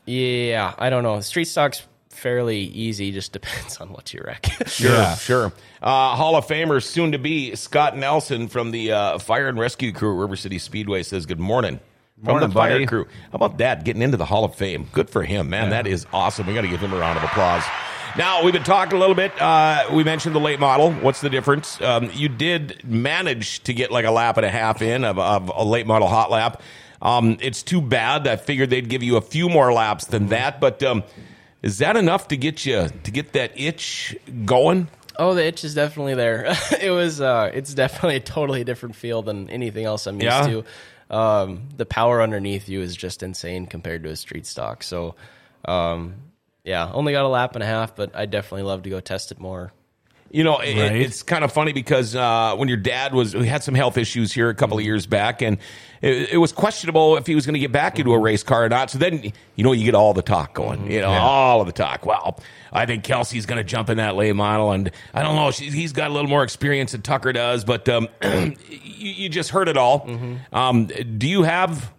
yeah, I don't know. Street stock's fairly easy. Just depends on what you wreck. they? Sure, Yeah. sure. Uh, Hall of Famer, soon to be Scott Nelson from the uh, Fire and Rescue Crew at River City Speedway says, Good morning. From Morning, the fire buddy. crew. How about that? Getting into the Hall of Fame. Good for him, man. That is awesome. We got to give him a round of applause. Now, we've been talking a little bit. Uh, we mentioned the late model. What's the difference? Um, you did manage to get like a lap and a half in of, of a late model hot lap. Um, it's too bad. I figured they'd give you a few more laps than that, but um, is that enough to get you to get that itch going? oh, the itch is definitely there. it was. Uh, it's definitely a totally different feel than anything else I'm used Yeah. to. Um, the power underneath you is just insane compared to a street stock. So, um, yeah, only got a lap and a half, but I definitely love to go test it more. You know, it, Right. it's kind of funny because uh, when your dad was, we had some health issues here a couple of years back, and it, it was questionable if he was going to get back into a race car or not. So then, you know, you get all the talk going, you know, all of the talk. Well, I think Kelsey's going to jump in that late model, and I don't know, she, he's got a little more experience than Tucker does, but um, you, you just heard it all. Um, do you have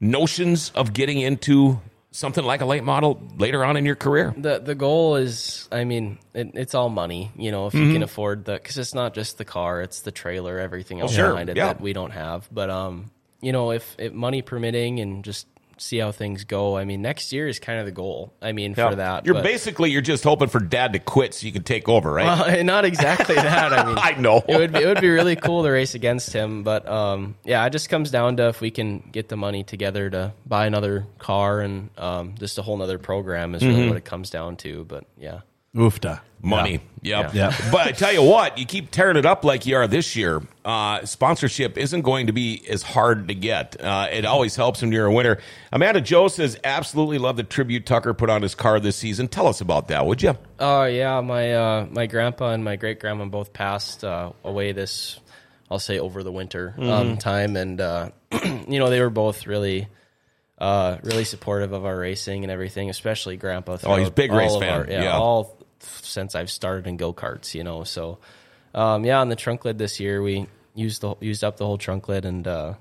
notions of getting into something like a late model later on in your career? the the goal is i mean it, it's all money you know if Mm-hmm. you can afford the because it's not just the car it's the trailer everything else Oh, Sure, behind it yeah. that we don't have but um you know if, if money permitting and just see how things go i mean next year is kind of the goal i mean for that You're but- basically you're just hoping for dad to quit so you can take over, right? Not exactly that. I mean, I know. it would be, it would be really cool to race against him, but um, yeah, it just comes down to if we can get the money together to buy another car and um, just a whole nother program is Mm-hmm. really what it comes down to. But yeah, Oofta. Money. Yep. Yeah. but I tell you what, you keep tearing it up like you are this year. Uh, sponsorship isn't going to be as hard to get. Uh, it always helps when you're a winner. Amanda Joe says, absolutely love the tribute Tucker put on his car this season. Tell us about that, would you? Oh yeah, my uh, my grandpa and my great grandma both passed uh, away this, I'll say over the winter Mm-hmm. um, time, and uh, you know they were both really uh, really supportive of our racing and everything, especially Grandpa. Oh, he's a big race fan. our- yeah, Yeah. all since I've started in go karts, you know. So, um, yeah, on the trunk lid this year, we used the used up the whole trunk lid and uh,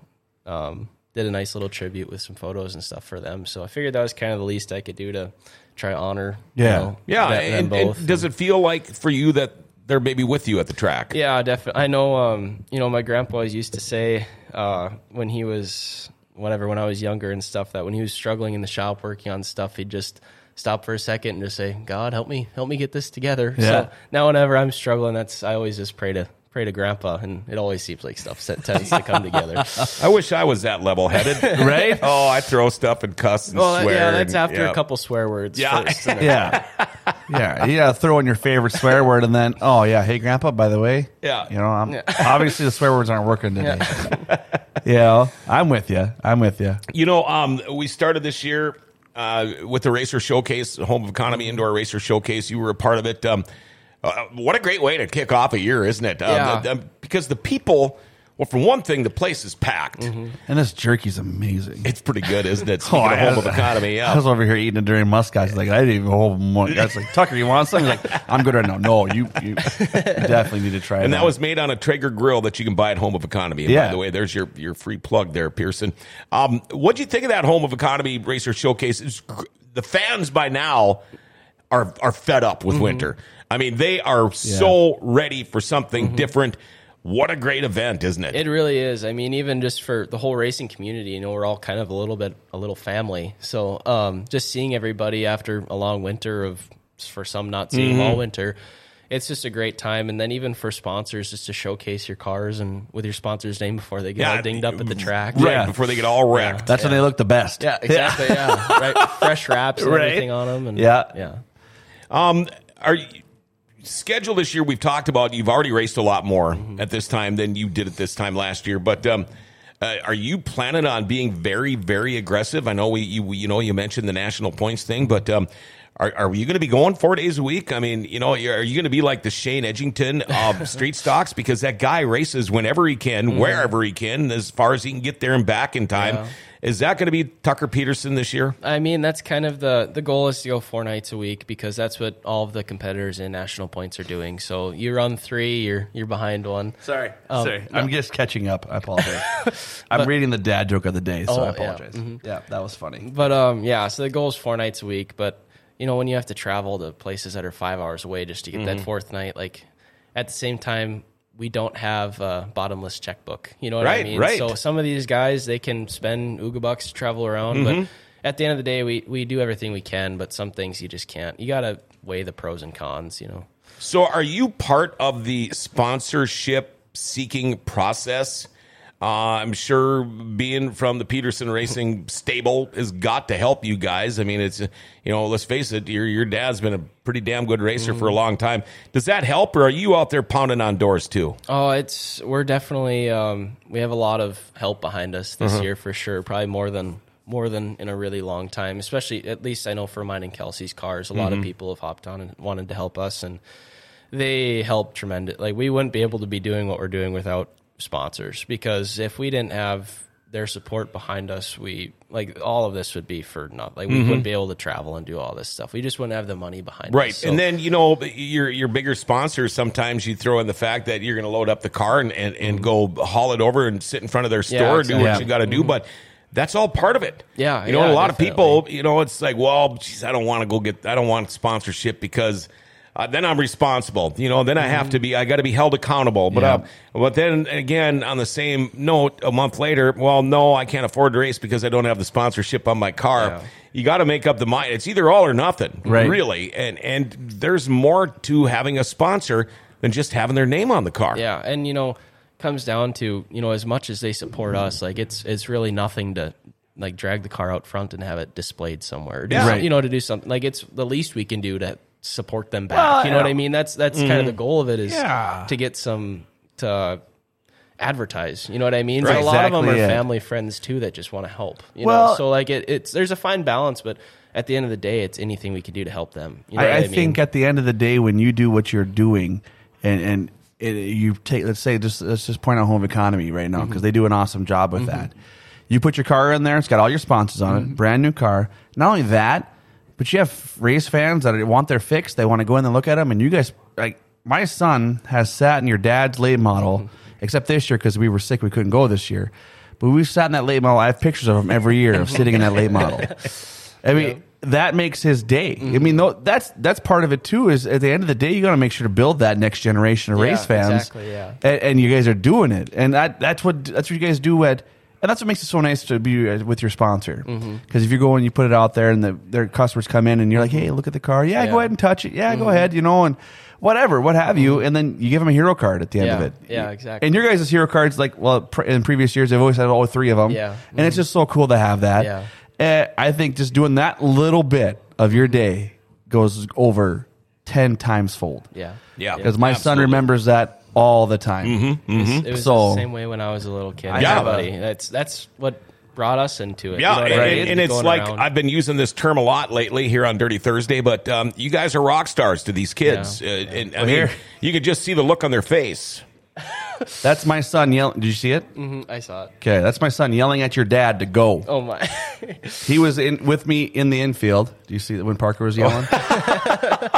um, did a nice little tribute with some photos and stuff for them. So I figured that was kind of the least I could do to try to honor, you Yeah. know, Yeah, them- them and, and both. does it feel like for you that they're maybe with you at the track? Yeah, definitely. I know. Um, you know, my grandpa always used to say uh, when he was whatever when I was younger and stuff that when he was struggling in the shop working on stuff, he'd just stop for a second and just say, "God, help me, help me get this together." Yeah. So now, whenever I'm struggling, that's I always just pray to pray to Grandpa, and it always seems like stuff that tends to come together. I wish I was that level headed. Right? Oh, I throw stuff and cuss and well, swear. yeah, that's and- after yeah. a couple swear words. Yeah. first, and then- Yeah. Yeah. Throw in your favorite swear word and then, oh yeah, hey grandpa, by the way. Yeah. You know, I'm Yeah. obviously the swear words aren't working today. Yeah. I'm with you. I'm with you. You know, um, we started this year uh, with the Racer Showcase, Home of Economy Indoor Racer Showcase. You were a part of it. Um, uh, what a great way to kick off a year, isn't it? Um, Yeah. the- the- because the people, well, for one thing, the place is packed. Mm-hmm. And this jerky's amazing. It's pretty good, isn't it? Speaking of oh, I Home was- of Economy, I was over here eating it during. He's like, I didn't even hold one. I was like, Tucker, you want some? He's like, I'm good right now. No, you, you definitely need to try it. And that out. was made on a Traeger grill that you can buy at Home of Economy. And by Yeah. the way, there's your, your free plug there, Pearson. Um, what do you think of that Home of Economy Racer Showcase? It's gr- the fans by now are are fed up with mm-hmm. winter. I mean, they are so ready for something mm-hmm. different. What a great event, isn't it? It really is. I mean, even just for the whole racing community, you know, we're all kind of a little bit a little family. So, um, just seeing everybody after a long winter of for some not seeing all Mm-hmm. winter, it's just a great time. And then even for sponsors, just to showcase your cars and with your sponsor's name before they get Yeah, all dinged up at the track. right Yeah. before they get all wrecked. That's when they look the best. Yeah, exactly. Yeah, right. Fresh wraps and Right. everything on them. And Yeah. yeah. Um, are you schedule this year? We've talked about. You've already raced a lot more at this time than you did at this time last year. But um, uh, are you planning on being very, very aggressive? I know we, you, you know, you mentioned the national points thing, but um, are, are you going to be going four days a week? I mean, you know, are you going to be like the Shane Edgington of street stocks because that guy races whenever he can, wherever he can, as far as he can get there and back in time. Yeah. Is that going to be Tucker Pederson this year? I mean, that's kind of the the goal is to go four nights a week because that's what all of the competitors in national points are doing. So you run three, you're you're behind one. Sorry. Um, Sorry. I'm just catching up. I apologize. I'm reading the dad joke of the day, so Oh, I yeah. apologize. Yeah, that was funny. But um, yeah. So the goal is four nights a week. But you know, when you have to travel to places that are five hours away just to get Mm-hmm. that fourth night, like at the same time, we don't have a bottomless checkbook. You know what Right, I mean? right. So some of these guys they can spend ooga bucks to travel around, Mm-hmm. but at the end of the day, we we do everything we can. But some things you just can't. You got to weigh the pros and cons. You know. So, are you part of the sponsorship seeking process? Uh, I'm sure being from the Pederson Racing stable has got to help you guys. I mean, it's, you know, let's face it, your, your dad's been a pretty damn good racer for a long time. Does that help, or are you out there pounding on doors too? Oh, it's we're definitely um, we have a lot of help behind us this Uh-huh. year for sure. Probably more than more than in a really long time. Especially at least I know for mine and Kelsey's cars, a lot Mm-hmm. of people have hopped on and wanted to help us, and they help tremendous. Like we wouldn't be able to be doing what we're doing without sponsors because if we didn't have their support behind us, we like all of this would be for nothing. Like we wouldn't be able to travel and do all this stuff. We just wouldn't have the money behind Mm-hmm. Right. So- and then, you know, your your bigger sponsors, sometimes you throw in the fact that you're going to load up the car and, and, and go haul it over and sit in front of their store, and do what Yeah. you got to do. But that's all part of it. Yeah, You know, yeah, a lot of people, you know, it's like, well, geez, I don't want to go get, I don't want sponsorship because. Uh, then I'm responsible, you know. Then I have to be. I got to be held accountable. But uh, but then again, on the same note, a month later, well, no, I can't afford to race because I don't have the sponsorship on my car. Yeah. You got to make up the mind. It's either all or nothing, Right. really. And and there's more to having a sponsor than just having their name on the car. Yeah, and you know, comes down to you know as much as they support us, like it's it's really nothing to like drag the car out front and have it displayed somewhere. Do Yeah. some- Right. you know, to do something like it's the least we can do to support them back. Well, you know what. I mean? That's that's kind of the mm-hmm. goal of it is Yeah. to get some to advertise. You know what I mean? Right. But a lot of them are Exactly it. family friends too that just want to help. You Well- know, so like it, it's there's a fine balance, but at the end of the day, it's anything we can do to help them. You know I, what I mean? think at the end of the day, when you do what you're doing, and and it, you take, let's say, just let's just point out home economy right now because mm-hmm. they do an awesome job with mm-hmm. that. You put your car in there. It's got all your sponsors on Mm-hmm. it. Brand new car. Not only that, but you have race fans that want their fix. They want to go in and look at them. And you guys, like my son, has sat in your dad's late model, Mm-hmm. except this year because we were sick, we couldn't go this year. But we sat in that late model. I have pictures of him every year of sitting in that late model. I mean, that makes his day. I Mm-hmm. mean, no, that's that's part of it too. Is at the end of the day, you got to make sure to build that next generation of Yeah, race fans. exactly, yeah. And, and you guys are doing it, and that that's what that's what you guys do at. And that's what makes it so nice to be uh, with your sponsor. Because Mm-hmm. if you go and you put it out there, and the, their customers come in, and you're like, "Hey, look at the car. Yeah, Yeah. go ahead and touch it. Yeah, Mm-hmm. go ahead. You know, and whatever, what have you." And then you give them a hero card at the end of it. Yeah, exactly. And your guys' hero cards, like well, pr- in previous years, they've always had all three of them. Yeah. And it's just so cool to have that. Yeah. Uh, I think just doing that little bit of your day goes over ten times fold. Yeah. Yeah. Because my son remembers that all the time. It was, it was So- the same way when I was a little kid. I Yeah. have Everybody. That's that's what brought us into it. Yeah, You know and, I mean? and it's like around. I've been using this term a lot lately here on Dirty Thursday, but um, you guys are rock stars to these kids. Yeah. Uh, and I Well, mean, here- you could just see the look on their face. That's my son yelling. Did you see it? Mhm, I saw it. Okay, that's my son yelling at your dad to go. Oh my! He was in with me in the infield. Do you see that when Parker was yelling?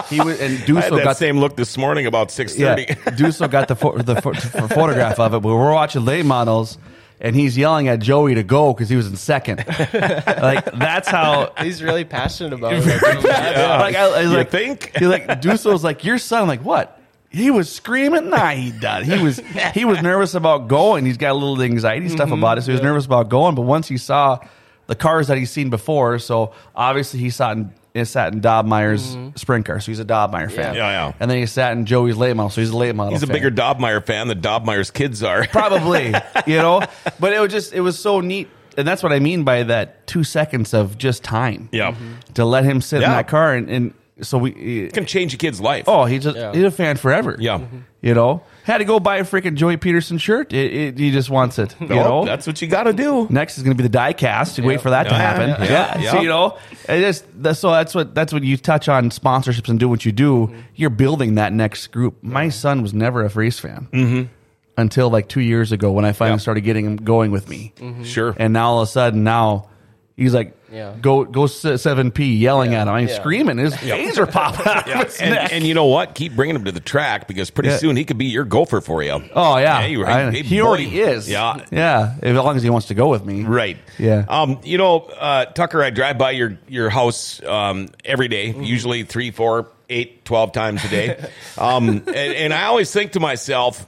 he was, and I had Duso that got same look this morning about six thirty. yeah. thirty. Duso got the pho- the pho- photograph of it. But we're watching late models, and he's yelling at Joey to go because he was in second. like that's how. He's really passionate about it. Like, you know, Like I, I was You like, think? He like Duso's like your son. I'm like what? He was screaming. Nah, he did. He was he was nervous about going. He's got a little anxiety stuff Mm-hmm. about it, so he was nervous about going. But once he saw the cars that he's seen before, so obviously he sat in. He sat in Dobmeier's sprint car, so he's a Dob Dobmeier fan. Mm-hmm. Yeah, yeah. And then he sat in Joey's late model, so he's a late model. He's a fan. bigger Dobmeier fan than Dobmeier's kids are. probably you know but it was just it was so neat and that's what i mean by that two seconds of just time Yeah. to let him sit in Yeah. that car and, and so we Can change a kid's life. oh he's a, Yeah. he's a fan forever Yeah. you know had to go buy a freaking joey pederson shirt it, it, he just wants it you Well, know that's what you got to do. Next is going to be the die cast. Wait for that to happen. yeah, Yeah, yeah, So you know, it just that's, so that's what that's what you touch on sponsorships and do what you do. Mm-hmm. You're building that next group. My son was never a race fan until like two years ago when I finally Mm-hmm. Started getting him going with me. Sure. And now all of a sudden now he's like, Yeah. go go seven p yelling at him. I'm Yeah. screaming. His veins are popping out Yeah. of his And, neck. and you know what? Keep bringing him to the track because pretty Yeah. soon he could be your gopher for you. Oh yeah, you- I- hey, he boy. already is. Yeah. yeah. As long as he wants to go with me, Right. Yeah. Um, you know, uh, Tucker, I drive by your your house um, every day, usually three, four, eight, twelve times a day. um, and, and I always think to myself,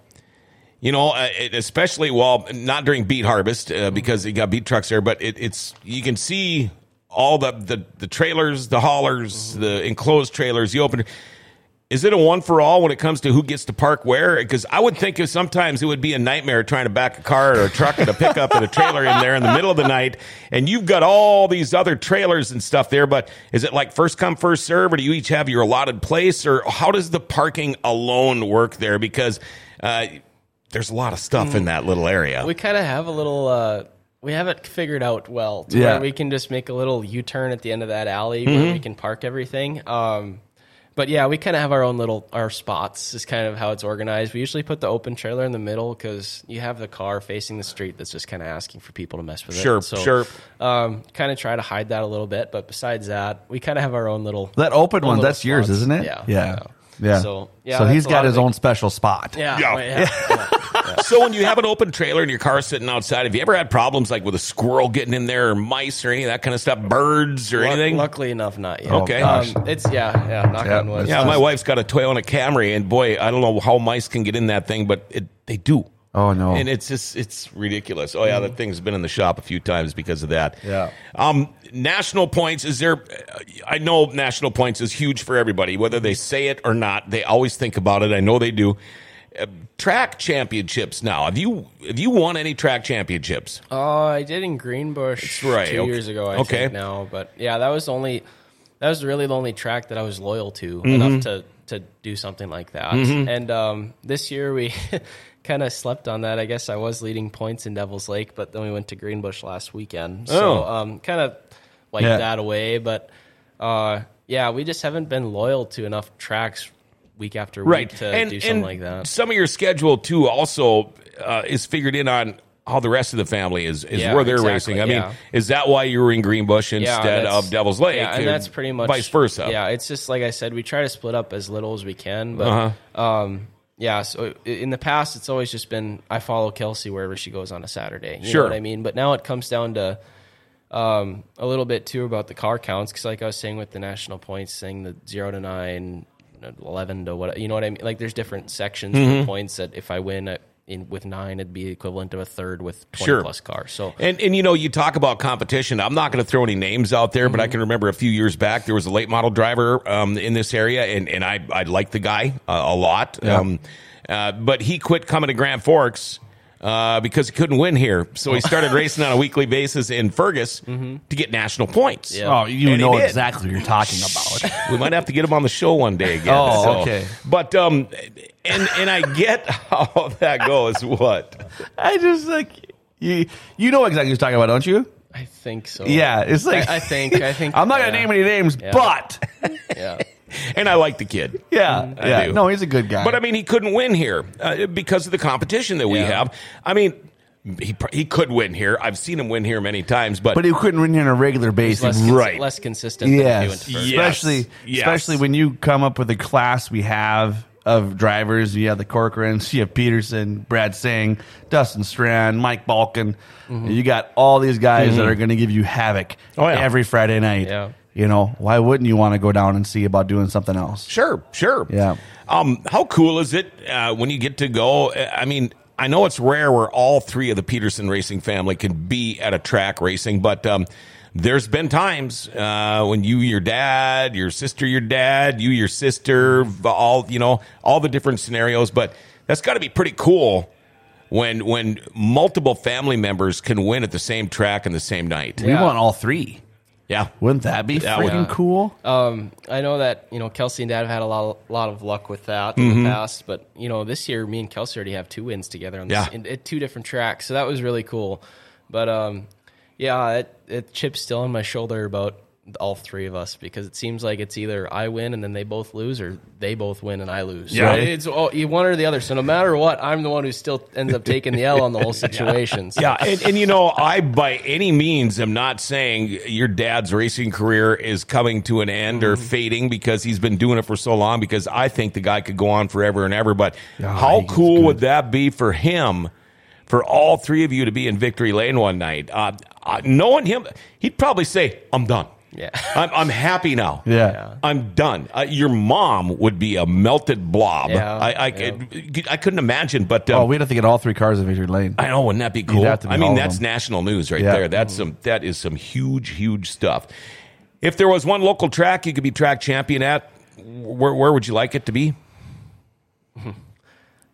you know, uh, especially well, not during beet harvest uh, because you got beet trucks there, but it, it's you can see all the the, the trailers, the haulers, the enclosed trailers. You open. Is it a one for all when it comes to who gets to park where? Because I would think if sometimes it would be a nightmare trying to back a car or a truck and a pickup and a trailer in there in the middle of the night, and you've got all these other trailers and stuff there. But is it like first come first serve, or do you each have your allotted place, or how does the parking alone work there? Because uh, there's a lot of stuff in that little area. we kind of have a little. Uh, we have it figured out well. To Yeah. where we can just make a little U-turn at the end of that alley Mm-hmm. where we can park everything. Um, but yeah, we kind of have our own little our spots. Is kind of how it's organized. We usually put the open trailer in the middle because you have the car facing the street that's just kind of asking for people to mess with Sure, it. So, sure. Um, kind of try to hide that a little bit, but besides that, we kind of have our own little That open one, that's yours, isn't it? Yeah, Yeah. Yeah. So yeah, so he's got his own special spot. Yeah, Yeah. right, yeah, yeah. So when you have an open trailer and your car's sitting outside, have you ever had problems like with a squirrel getting in there, or mice, or any of that kind of stuff, birds or Luck- anything? Luckily enough, not yet. Okay. gosh. Um, it's yeah, yeah. Knock Yeah, on wood. it's Yeah, my wife's got a Toyota Camry, and boy, I don't know how mice can get in that thing, but it, they do. Oh, no. And it's just it's ridiculous. Oh yeah, that thing's been in the shop a few times because of that. Yeah. Um, national points is there? I know national points is huge for everybody, whether they say it or not. They always think about it. I know they do. Uh, track championships now. Have you have you won any track championships? Oh, I did in Greenbush That's right, two okay. years ago. I Okay. think now, but yeah, that was the only that was really the only track that I was loyal to Mm-hmm. enough to to do something like that. And um, this year we kind of slept on that. I guess I was leading points in Devil's Lake, but then we went to Greenbush last weekend, so Oh. um, kind of wiped Yeah. that away. But uh, yeah, we just haven't been loyal to enough tracks week after week right to and, do something like that. some of your schedule too also uh, is figured in on how the rest of the family is is Yeah, where they're exactly, racing. I mean, is that why you were in Greenbush instead that's- of Devil's Lake? Yeah, and that's pretty much vice versa. Yeah, it's just like I said, we try to split up as little as we can, but Uh-huh. um, yeah. So in the past, it's always just been I follow Kelsey wherever she goes on a Saturday. You Sure. know what I mean? But now it comes down to um, a little bit too about the car counts because, like I was saying with the national points, saying the zero to nine, 11 to what you know what I mean. Like there's different sections Mm-hmm. points that if I win in with nine, it'd be equivalent of a third with twenty Sure. plus cars. So And and you know, you talk about competition. I'm not going to throw any names out there, but I can remember a few years back there was a late model driver um, in this area, and and I I liked the guy uh, a lot. Um, uh, but he quit coming to Grand Forks. Uh, because he couldn't win here, so he started racing on a weekly basis in Fergus to get national points. Yeah. Oh, you And he know did. exactly what you're talking about. We might have to get him on the show one day again. Oh, so- okay. But um, and and I get how that goes. What? I just like you. You know exactly what you're talking about, don't you? I think so. Yeah, it's like I, I think I think I'm not gonna yeah. name any names, Yeah. but Yeah. And I like the kid. yeah, I yeah. do. No, he's a good guy. But I mean, he couldn't win here uh, because of the competition that we Yeah. have. I mean, he he could win here. I've seen him win here many times, but, but he couldn't win here on a regular basis, Less, Right. less consistent than if he went Yes. Yeah. especially Yes. especially when you come up with the class we have of drivers. You have the Corcorans, you have Pederson, Brad Singh, Dustin Strand, Mike Balkin. You got all these guys that are going to give you havoc Mm-hmm. Oh, yeah. every Friday night. Yeah. You know, why wouldn't you want to go down and see about doing something else? sure, sure. Yeah. Um, how cool is it uh, when you get to go? uh, I mean, I know it's rare where all three of the Pederson racing family can be at a track racing, but um, there's been times uh, when you, your dad, your sister, your dad, you, your sister, all you know, all the different scenarios. But that's got to be pretty cool when when multiple family members can win at the same track in the same night. We want all three. Yeah. Wouldn't that be That freaking would- cool? Um, I know that you know Kelsey and Dad have had a lot, lot of luck with that Mm-hmm. in the past, but you know this year me and Kelsey already have two wins together on this, Yeah. in, at two different tracks, so that was really cool. But um, yeah, it, it chips still on my shoulder about all three of us because it seems like it's either I win and then they both lose, or they both win and I lose. Yeah. so it's oh, one or the other. So no matter what, I'm the one who still ends up taking the L on the whole situation. So. Yeah, and, and you know, I by any means am not saying your dad's racing career is coming to an end or fading because he's been doing it for so long. Because I think the guy could go on forever and ever. But how he's cool would that be for him? For all three of you to be in victory lane one night, uh, uh, knowing him, he'd probably say, "I'm done. Yeah. I'm, I'm happy now. Yeah. I'm done." Uh, your mom would be a melted blob. Yeah, I, I, yeah. I couldn't imagine, but um, Oh, we'd have to get all three cars in victory lane. I know, wouldn't that be cool? have to be I mean, that's them. national news right Yeah. there. That's some that is some huge, huge stuff. If there was one local track you could be track champion at, where where would you like it to be?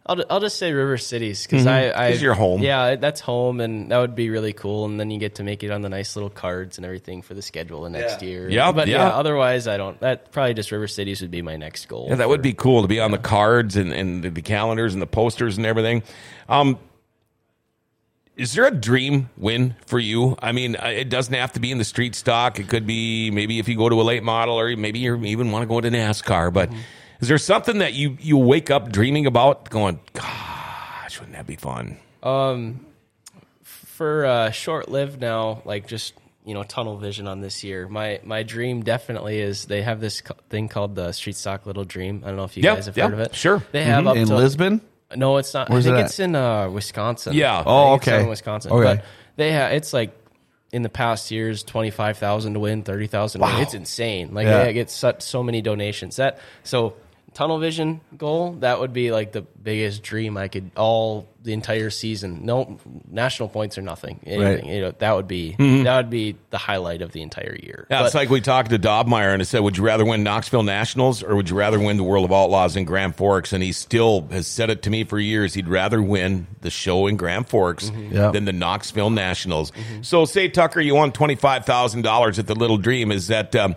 I'll, I'll just say River Cities because I, I 'Cause you're home. Yeah, that's home, and that would be really cool. And then you get to make it on the nice little cards and everything for the schedule the next year. Yep, but yeah. yeah. Otherwise, I don't. That probably just River Cities would be my next goal. Yeah, that for- would be cool to be on the cards and, and the, the calendars and the posters and everything. Um, is there a dream win for you? I mean, uh, it doesn't have to be in the street stock. It could be maybe if you go to a late model, or maybe you even want to go to NASCAR. But is there something that you you wake up dreaming about, going, "Gosh, wouldn't that be fun?" Um, for uh, short lived now. Like just you know tunnel vision on this year. My my dream definitely is they have this co- thing called the Street Stock Little Dream. I don't know if you Yeah, guys have yeah, heard of it. sure. They have up in to Lisbon? No, it's not. Where's I think it at? it's in uh, Wisconsin. Yeah. I Oh, think it's okay. in Wisconsin. Okay. But they have it's like in the past years, twenty five thousand to win, thirty thousand. Wow. It's insane. Like Yeah. they get such so many donations. That so tunnel vision goal that would be like the biggest dream I could all the entire season. No national points or nothing. Anything. You know that would be mm-hmm. that would be the highlight of the entire year. Yeah, it's like we talked to Dobmeier and I said, "Would you rather win Knoxville Nationals or would you rather win the World of Outlaws in Grand Forks?" And he still has said it to me for years. He'd rather win the show in Grand Forks mm-hmm. Yeah. than the Knoxville Nationals. Mm-hmm. So, say Tucker, you won twenty five thousand dollars at the Little Dream. Is that um,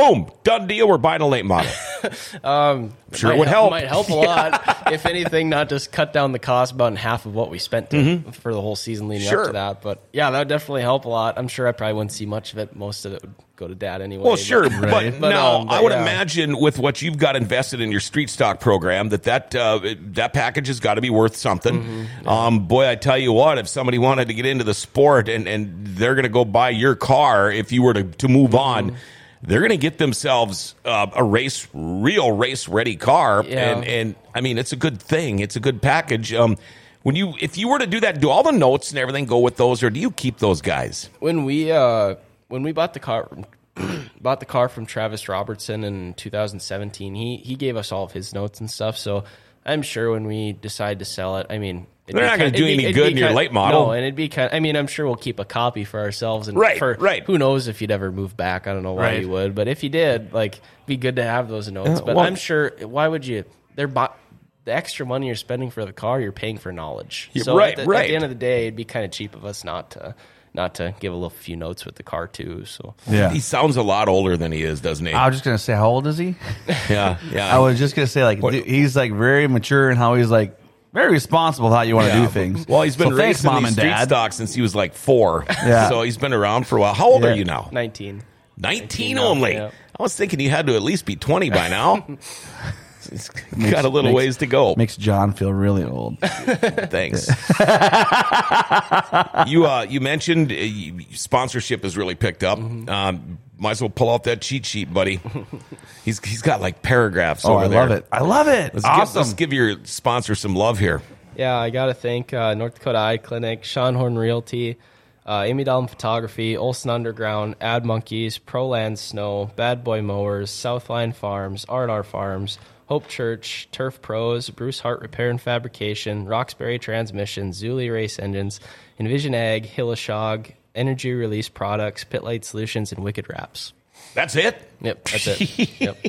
boom done deal? We're buying a late model. um, sure, it would help. Might help a lot. if anything, not just cut down the cost about in half of what we spent to, for the whole season leading Mm-hmm. Sure. up to that. But yeah, that would definitely help a lot. I'm sure I probably wouldn't see much of it. Most of it would go to dad anyway. Well, sure, but, Right. But, now um, but I would yeah. imagine with what you've got invested in your street stock program that that uh, that package has got to be worth something. Mm-hmm. Um, boy, I tell you what, if somebody wanted to get into the sport and and they're going to go buy your car, if you were to to move Mm-hmm. on. They're going to get themselves uh, a race, real race ready car, Yeah. and and I mean it's a good thing. It's a good package. Um, when you if you were to do that, do all the notes and everything go with those, or do you keep those guys? when we uh when we bought the car bought the car from Travis Robertson in 2017 he he gave us all of his notes and stuff so I'm sure when we decide to sell it I mean They're not gonna do be- any good in your late model. no and it'd be kind I mean I'm sure we'll keep a copy for ourselves and Right, for right. who knows if you'd ever move back I don't know why Right. you would but if you did like it'd be good to have those notes Uh, but well- I'm sure why would you they're the extra money you're spending for the car you're paying for knowledge so right, at the, at the end of the day it'd be kind of cheap of us not to not to give a little few notes with the car too. So Yeah. He sounds a lot older than he is, doesn't he? I was just gonna say, how old is he? yeah, yeah. I was just gonna say, like, What- he's like very mature and how he's like very responsible how you want to Yeah. do things. Well, he's been so thanks, racing mom these and street dad. stock since he was like four. Yeah. So he's been around for a while. How old Yeah. are you now? 19. 19 now, only. yeah. I was thinking you had to at least be 20 by now. He's got a little makes- ways to go. Makes John feel really old. Thanks. you uh, you mentioned uh, sponsorship has really picked up. Mm-hmm. Um, might as well pull out that cheat sheet, buddy. he's he's got like paragraphs oh, over I there. love it. I love it. Let's, give, let's give your sponsor some love here. Yeah, I got to thank uh, North Dakota Eye Clinic, Sean Horn Realty, uh, Amy Dalton Photography, Olson Underground, Ad Monkeys, ProLand Snow, Bad Boy Mowers, Southline Farms, R&R Farms, Hope Church, Turf Pros, Bruce Hart Repair and Fabrication, Roxbury Transmission, Zuli Race Engines, Envision Ag, Hillashog, Energy Release Products, Pit Light Solutions, and Wicked Wraps. That's it. Yep, that's it. yep.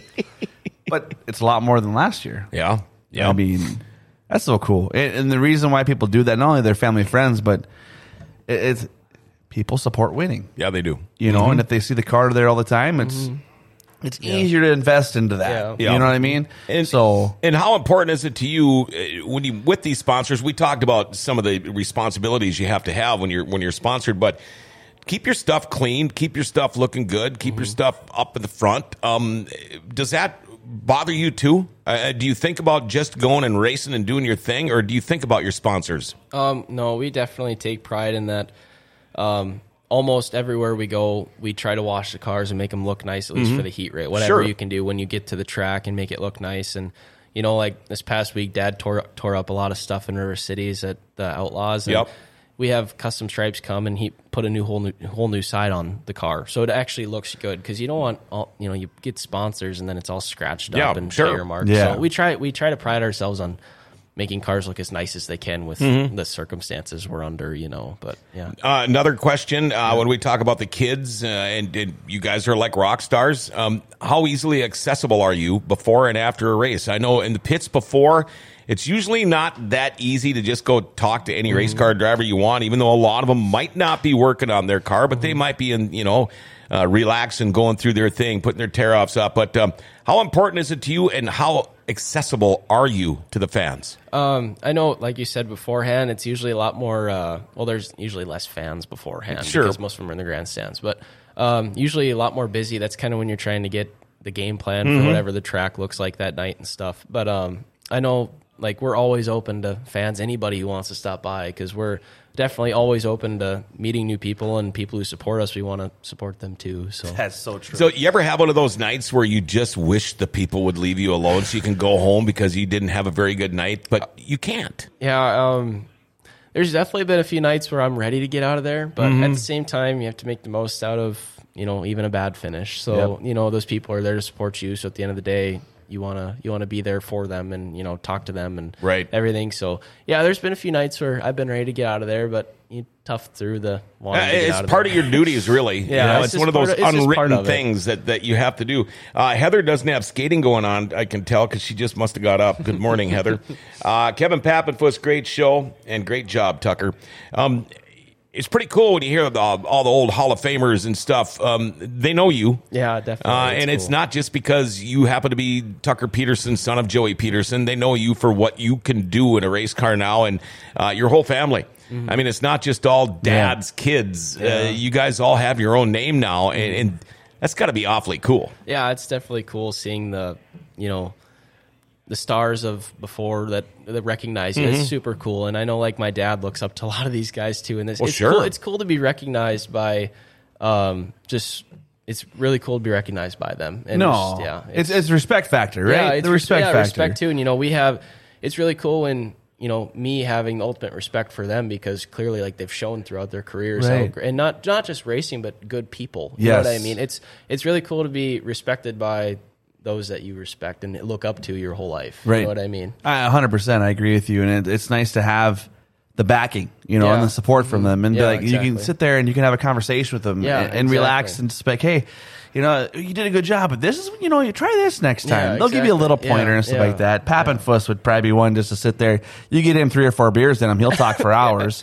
but it's a lot more than last year. Yeah. Yeah. I mean, that's so cool. And, and the reason why people do that, not only their family friends, but it, it's people support winning. yeah, they do. You know, and mm-hmm. if they see the car there all the time, it's mm-hmm. It's easier to invest into that. Yeah. You Yeah. know what I mean? And so and how important is it to you uh, when you with these sponsors? We talked about some of the responsibilities you have to have when you're when you're sponsored, but keep your stuff clean, keep your stuff looking good, keep your stuff up in the front. Um, does that bother you too? Uh, do you think about just going and racing and doing your thing, or do you think about your sponsors? Um, no, we definitely take pride in that. Um, almost everywhere we go, we try to wash the cars and make them look nice, at least for the heat rate. Whatever Mm-hmm. Sure. you can do when you get to the track and make it look nice. And you know, like this past week, Dad tore tore up a lot of stuff in River Cities at the Outlaws. And Yep. We have custom stripes come and he put a new whole new whole new side on the car, so it actually looks good because you don't want all you know you get sponsors and then it's all scratched Yeah, up and sure. tire marked. Yeah. So we try we try to pride ourselves on making cars look as nice as they can with Mm-hmm. the circumstances we're under, you know. But yeah, Uh, another question: uh, When we talk about the kids, uh, and, and you guys are like rock stars, um, how easily accessible are you before and after a race? I know in the pits before, it's usually not that easy to just go talk to any race car driver you want, even though a lot of them might not be working on their car, but they might be in, you know. Uh, relaxing, going through their thing, putting their tear offs up. But um, how important is it to you, and how accessible are you to the fans? um, I know, like you said beforehand, it's usually a lot more. Uh, well, there's usually less fans beforehand Sure. because most of them are in the grandstands, but um, usually a lot more busy. That's kind of when you're trying to get the game plan Mm-hmm. for whatever the track looks like that night and stuff. But um, I know, like we're always open to fans, anybody who wants to stop by, because we're definitely always open to meeting new people and people who support us. We want to support them too. So that's so true. So you ever have one of those nights where you just wish the people would leave you alone so you can go home because you didn't have a very good night, but you can't? Yeah, um, there's definitely been a few nights where I'm ready to get out of there, but Mm-hmm. at the same time, you have to make the most out of you know even a bad finish. So Yep. you know those people are there to support you. So at the end of the day, you wanna you wanna be there for them and you know talk to them and Right. everything. So yeah, there's been a few nights where I've been ready to get out of there, but you tough through the Uh, it's out part of your duties, really. You Yeah, know, it's it's, one of those of- it's just part unwritten of things that, that you have to do. Uh, Heather doesn't have skating going on, I can tell, because she just must have got up. Good morning, Heather. Uh, Kevin Pappenfuss, great show and great job, Tucker. Um, it's pretty cool when you hear the, all the old Hall of Famers and stuff. Um, they know you. Yeah, definitely. Uh, and it's not just because you happen to be Tucker Pederson, son of Joey Pederson. They know you for what you can do in a race car now and uh, your whole family. I mean, it's not just all dad's kids. Uh, you guys all have your own name now. And, and That's got to be awfully cool. Yeah, it's definitely cool seeing the, you know, the stars of before that that recognize you. Mm-hmm. It's super cool, and I know like my dad looks up to a lot of these guys too. And this, Well, it's sure. cool. It's cool to be recognized by, um, just it's really cool to be recognized by them. And No, just, yeah, it's, it's respect factor, right? yeah, it's the respect yeah, factor. respect too. And you know, we have. It's really cool when you know me having ultimate respect for them because clearly, like they've shown throughout their careers, Right. and not not just racing, but good people. You know what I mean? It's it's really cool to be respected by those that you respect and look up to your whole life. You Right. know what I mean? I 100% I agree with you. And it, it's nice to have the backing, you know, and the support from them. And be Yeah, like, you can sit there and you can have a conversation with them Yeah, and, and relax and just like, hey, you know, you did a good job, but this is, you know, you try this next time. Yeah, They'll give you a little pointer Yeah, and stuff yeah. like that. Pappenfuss would probably be one just to sit there. You get him three or four beers in him, he'll talk for hours.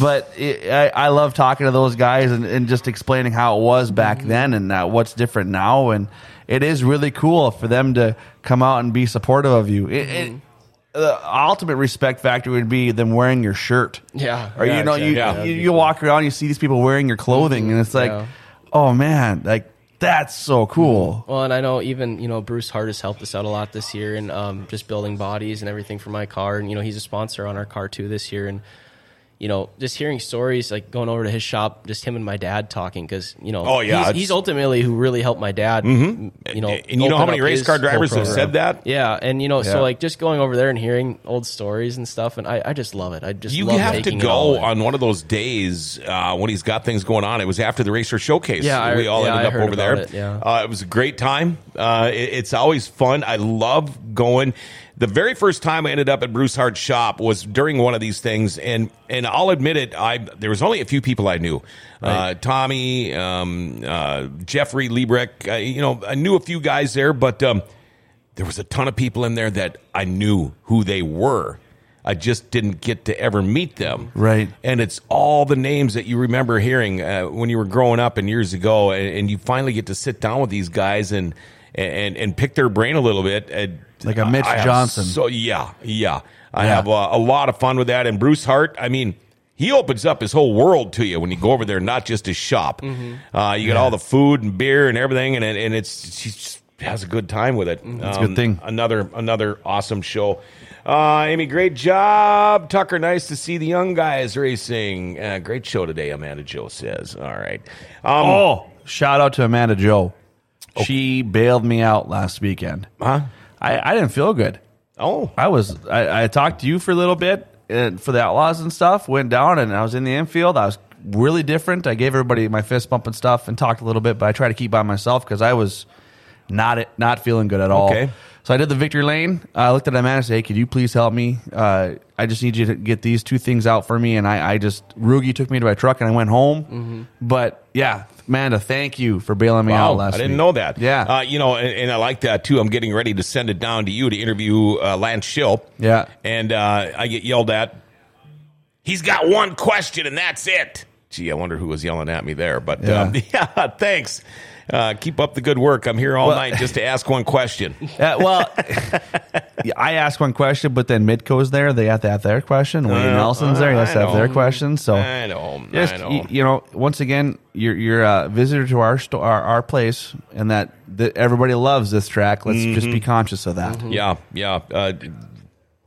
but it, I, I love talking to those guys and, and just explaining how it was back Mm-hmm. then and uh, what's different now. And it is really cool for them to come out and be supportive of you. It, it, Mm-hmm. the ultimate respect factor would be them wearing your shirt. Yeah. Or Yeah, you know, exactly. you, Yeah, you, that'd be you walk around, you see these people wearing your clothing, and it's like, Yeah. oh man, like that's so cool. Well, and I know even you know Bruce Hart has helped us out a lot this year, and um, just building bodies and everything for my car. And you know he's a sponsor on our car too this year, and you know just hearing stories like going over to his shop, just him and my dad talking because you know Oh, yeah, he's, he's ultimately who really helped my dad. m- You know, And you know how many race car drivers have said that? Yeah, and you know, Yeah. so like just going over there and hearing old stories and stuff, and I, I just love it. I just You love have to taking it all go on one of those days uh, when he's got things going on. It was after the Racer Showcase. Yeah, I- we all yeah, ended I up over there. it, yeah. uh, it was a great time. Uh, it- it's always fun. I love going. The very first time I ended up at Bruce Hart's shop was during one of these things, and and I'll admit it. I there was only a few people I knew. Uh, Tommy, um, uh, Jeffrey Liebrick. Uh, you know, I knew a few guys there, but. Um, there was a ton of people in there that I knew who they were. I just didn't get to ever meet them. Right. And it's all the names that you remember hearing uh, when you were growing up and years ago, and, and you finally get to sit down with these guys and and and pick their brain a little bit. And Like a Mitch I Johnson. So yeah, yeah, I Yeah. have a, a lot of fun with that. And Bruce Hart, I mean. He opens up his whole world to you when you go over there, not just his shop. Uh, you get all the food and beer and everything, and, and it's he just has a good time with it. That's a good thing. Another another awesome show. Uh, Amy, great job. Tucker, nice to see the young guys racing. Uh, great show today, Amanda Joe says. All right. Um, Oh, shout out to Amanda Joe. She bailed me out last weekend. Huh? I, I didn't feel good. Oh. I was I, I talked to you for a little bit and for the outlaws and stuff. Went down and I was in the infield. I was really different. I gave everybody my fist bump and stuff and talked a little bit, but I tried to keep by myself because I was not it, not feeling good at all. Okay. So I did the victory lane. I looked at Amanda and said, "Hey, could you please help me? Uh, I just need you to get these two things out for me." And I, I just Rugi took me to my truck and I went home. Mm-hmm. But yeah, Amanda, thank you for bailing me out last. Night. I didn't week. know that. Yeah, Uh, you know, and, and I like that too. I'm getting ready to send it down to you to interview uh, Lance Schill. Yeah. And uh, I get yelled at. He's got one question and that's it. Gee, I wonder who was yelling at me there. But yeah, um, yeah thanks. Uh, keep up the good work. I'm here all Well- night just to ask one question. Uh, well, I ask one question, but then Midco's there. They have to have their question. Wayne Uh, Nelson's there. He has to have their question. So I know. just I know. y- you know, once again, you're you're a visitor to our sto- our, our place, and that, that everybody loves this track. Let's just Mm-hmm. be conscious of that. Yeah, yeah.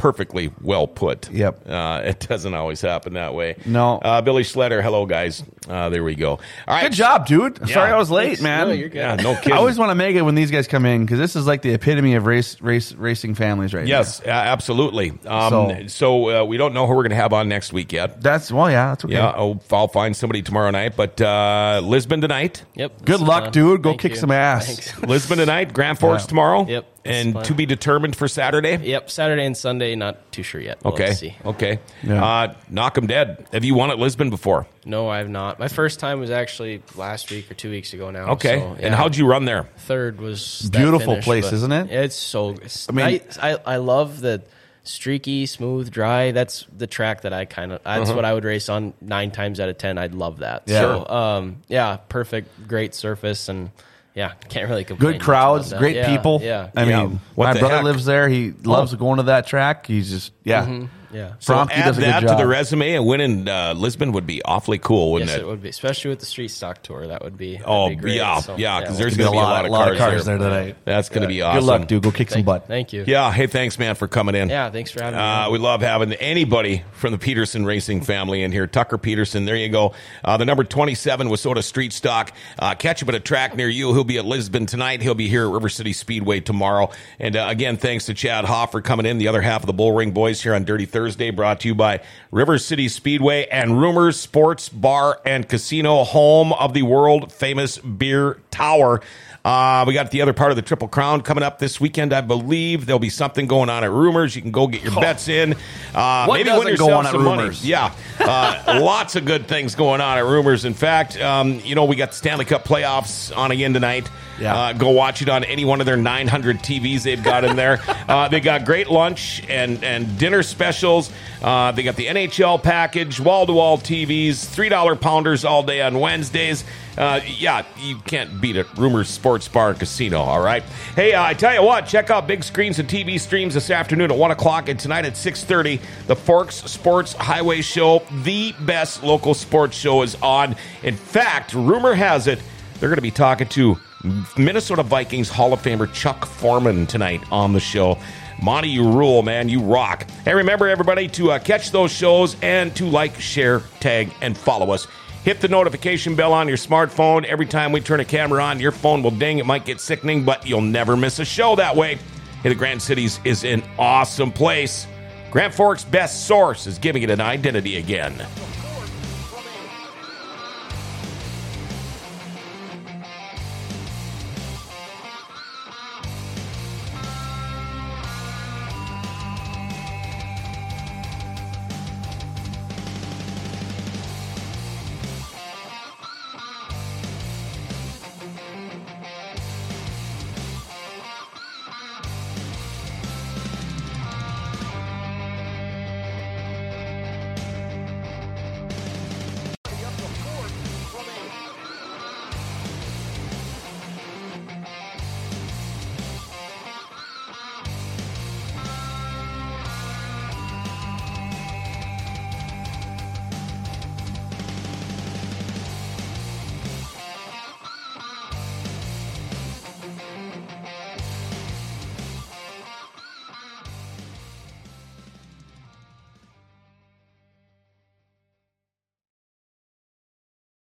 Perfectly well put. Yep. Uh, it doesn't always happen that way. No. Uh, Billy Schletter, hello, guys. Uh, there we go. All right. Good job, dude. Sorry I was late, Thanks. man. No, you're good. Yeah, no kidding. I always want to make it when these guys come in because this is like the epitome of race race racing families right Yes, uh, absolutely. Um, so So- uh, we don't know who we're going to have on next week yet. That's well, yeah, that's okay. Yeah, I'll, I'll find somebody tomorrow night. But uh, Lisbon tonight. Yep. Good this luck, fun. dude. Go Thank kick you. some ass. Thanks. Lisbon tonight. Grand Forks Yeah. tomorrow. Yep, this is And fun. to be determined for Saturday. Yep. Saturday and Sunday, not too sure yet. We'll Okay. see. Okay. Yeah. Uh, knock 'em dead. Have you won at Lisbon before? No, I have not. My first time was actually last week or two weeks ago now. Okay. so, And how'd you run there? third was that Beautiful finish, place, isn't it? It's so. It's I mean- nice. I I love the streaky, smooth, dry. That's the track that I kind of. That's Uh-huh. what I would race on nine times out of ten. I'd love that. Yeah. So, um, yeah, perfect, great surface, and yeah, can't really complain. Good crowds, great Yeah, people. Yeah. I Yeah. mean, What my brother heck? lives there. He loves Oh. going to that track. He's just yeah. Mm-hmm. Yeah. So Fromke add does a good that to the resume, and winning uh, Lisbon would be awfully cool, wouldn't Yes, it? it would be, especially with the street stock tour. That would be. Oh be great. yeah, So, yeah, because we'll there's Be going to be a lot, of, cars cars there. there tonight. That's going to be awesome. Good luck, dude. Go kick some butt. thank you. Yeah. Hey, thanks, man, for coming in. Yeah, thanks for having Uh, me. we love having anybody from the Pederson Racing family in here. Tucker Pederson, there you go. Uh, the number 27 was sort of street stock. Uh, catch him at a track near you. He'll be at Lisbon tonight. He'll be here at River City Speedway tomorrow. And uh, again, thanks to Chad Hoff for coming in. The other half of the Bull Ring Boys here on Dirty Thursday, brought to you by River City Speedway and Rumors Sports Bar and Casino, home of the world famous beer tower. Uh, we got the other part of the Triple Crown coming up this weekend, I believe. There'll be something going on at Rumors. You can go get your bets in. Uh, What maybe doesn't win go yourself on at some money. Rumors? Yeah, uh, lots of good things going on at Rumors. In fact, um, you know we got the Stanley Cup playoffs on again tonight. Yeah. Uh, go watch it on any one of their 900 TVs they've got in there. uh, they got great lunch and and dinner specials. Uh, they got the NHL package, wall to wall TVs, three dollar pounders all day on Wednesdays. Uh, yeah, you can't beat it. Rumors Sports Bar and Casino. All right. Hey, uh, I tell you what, check out big screens and TV streams this afternoon at one o'clock and tonight at six thirty. The Forks Sports Highway Show, the best local sports show, is on. In fact, rumor has it they're going to be talking to Minnesota Vikings Hall of Famer Chuck Foreman tonight on the show. Monty, you rule, man. You rock. Hey, remember, everybody, to uh, catch those shows and to like, share, tag, and follow us. Hit the notification bell on your smartphone. Every time we turn a camera on, your phone will ding. It might get sickening, but you'll never miss a show that way. Hey, the Grand Cities is an awesome place. Grand Forks' best source is giving it an identity again.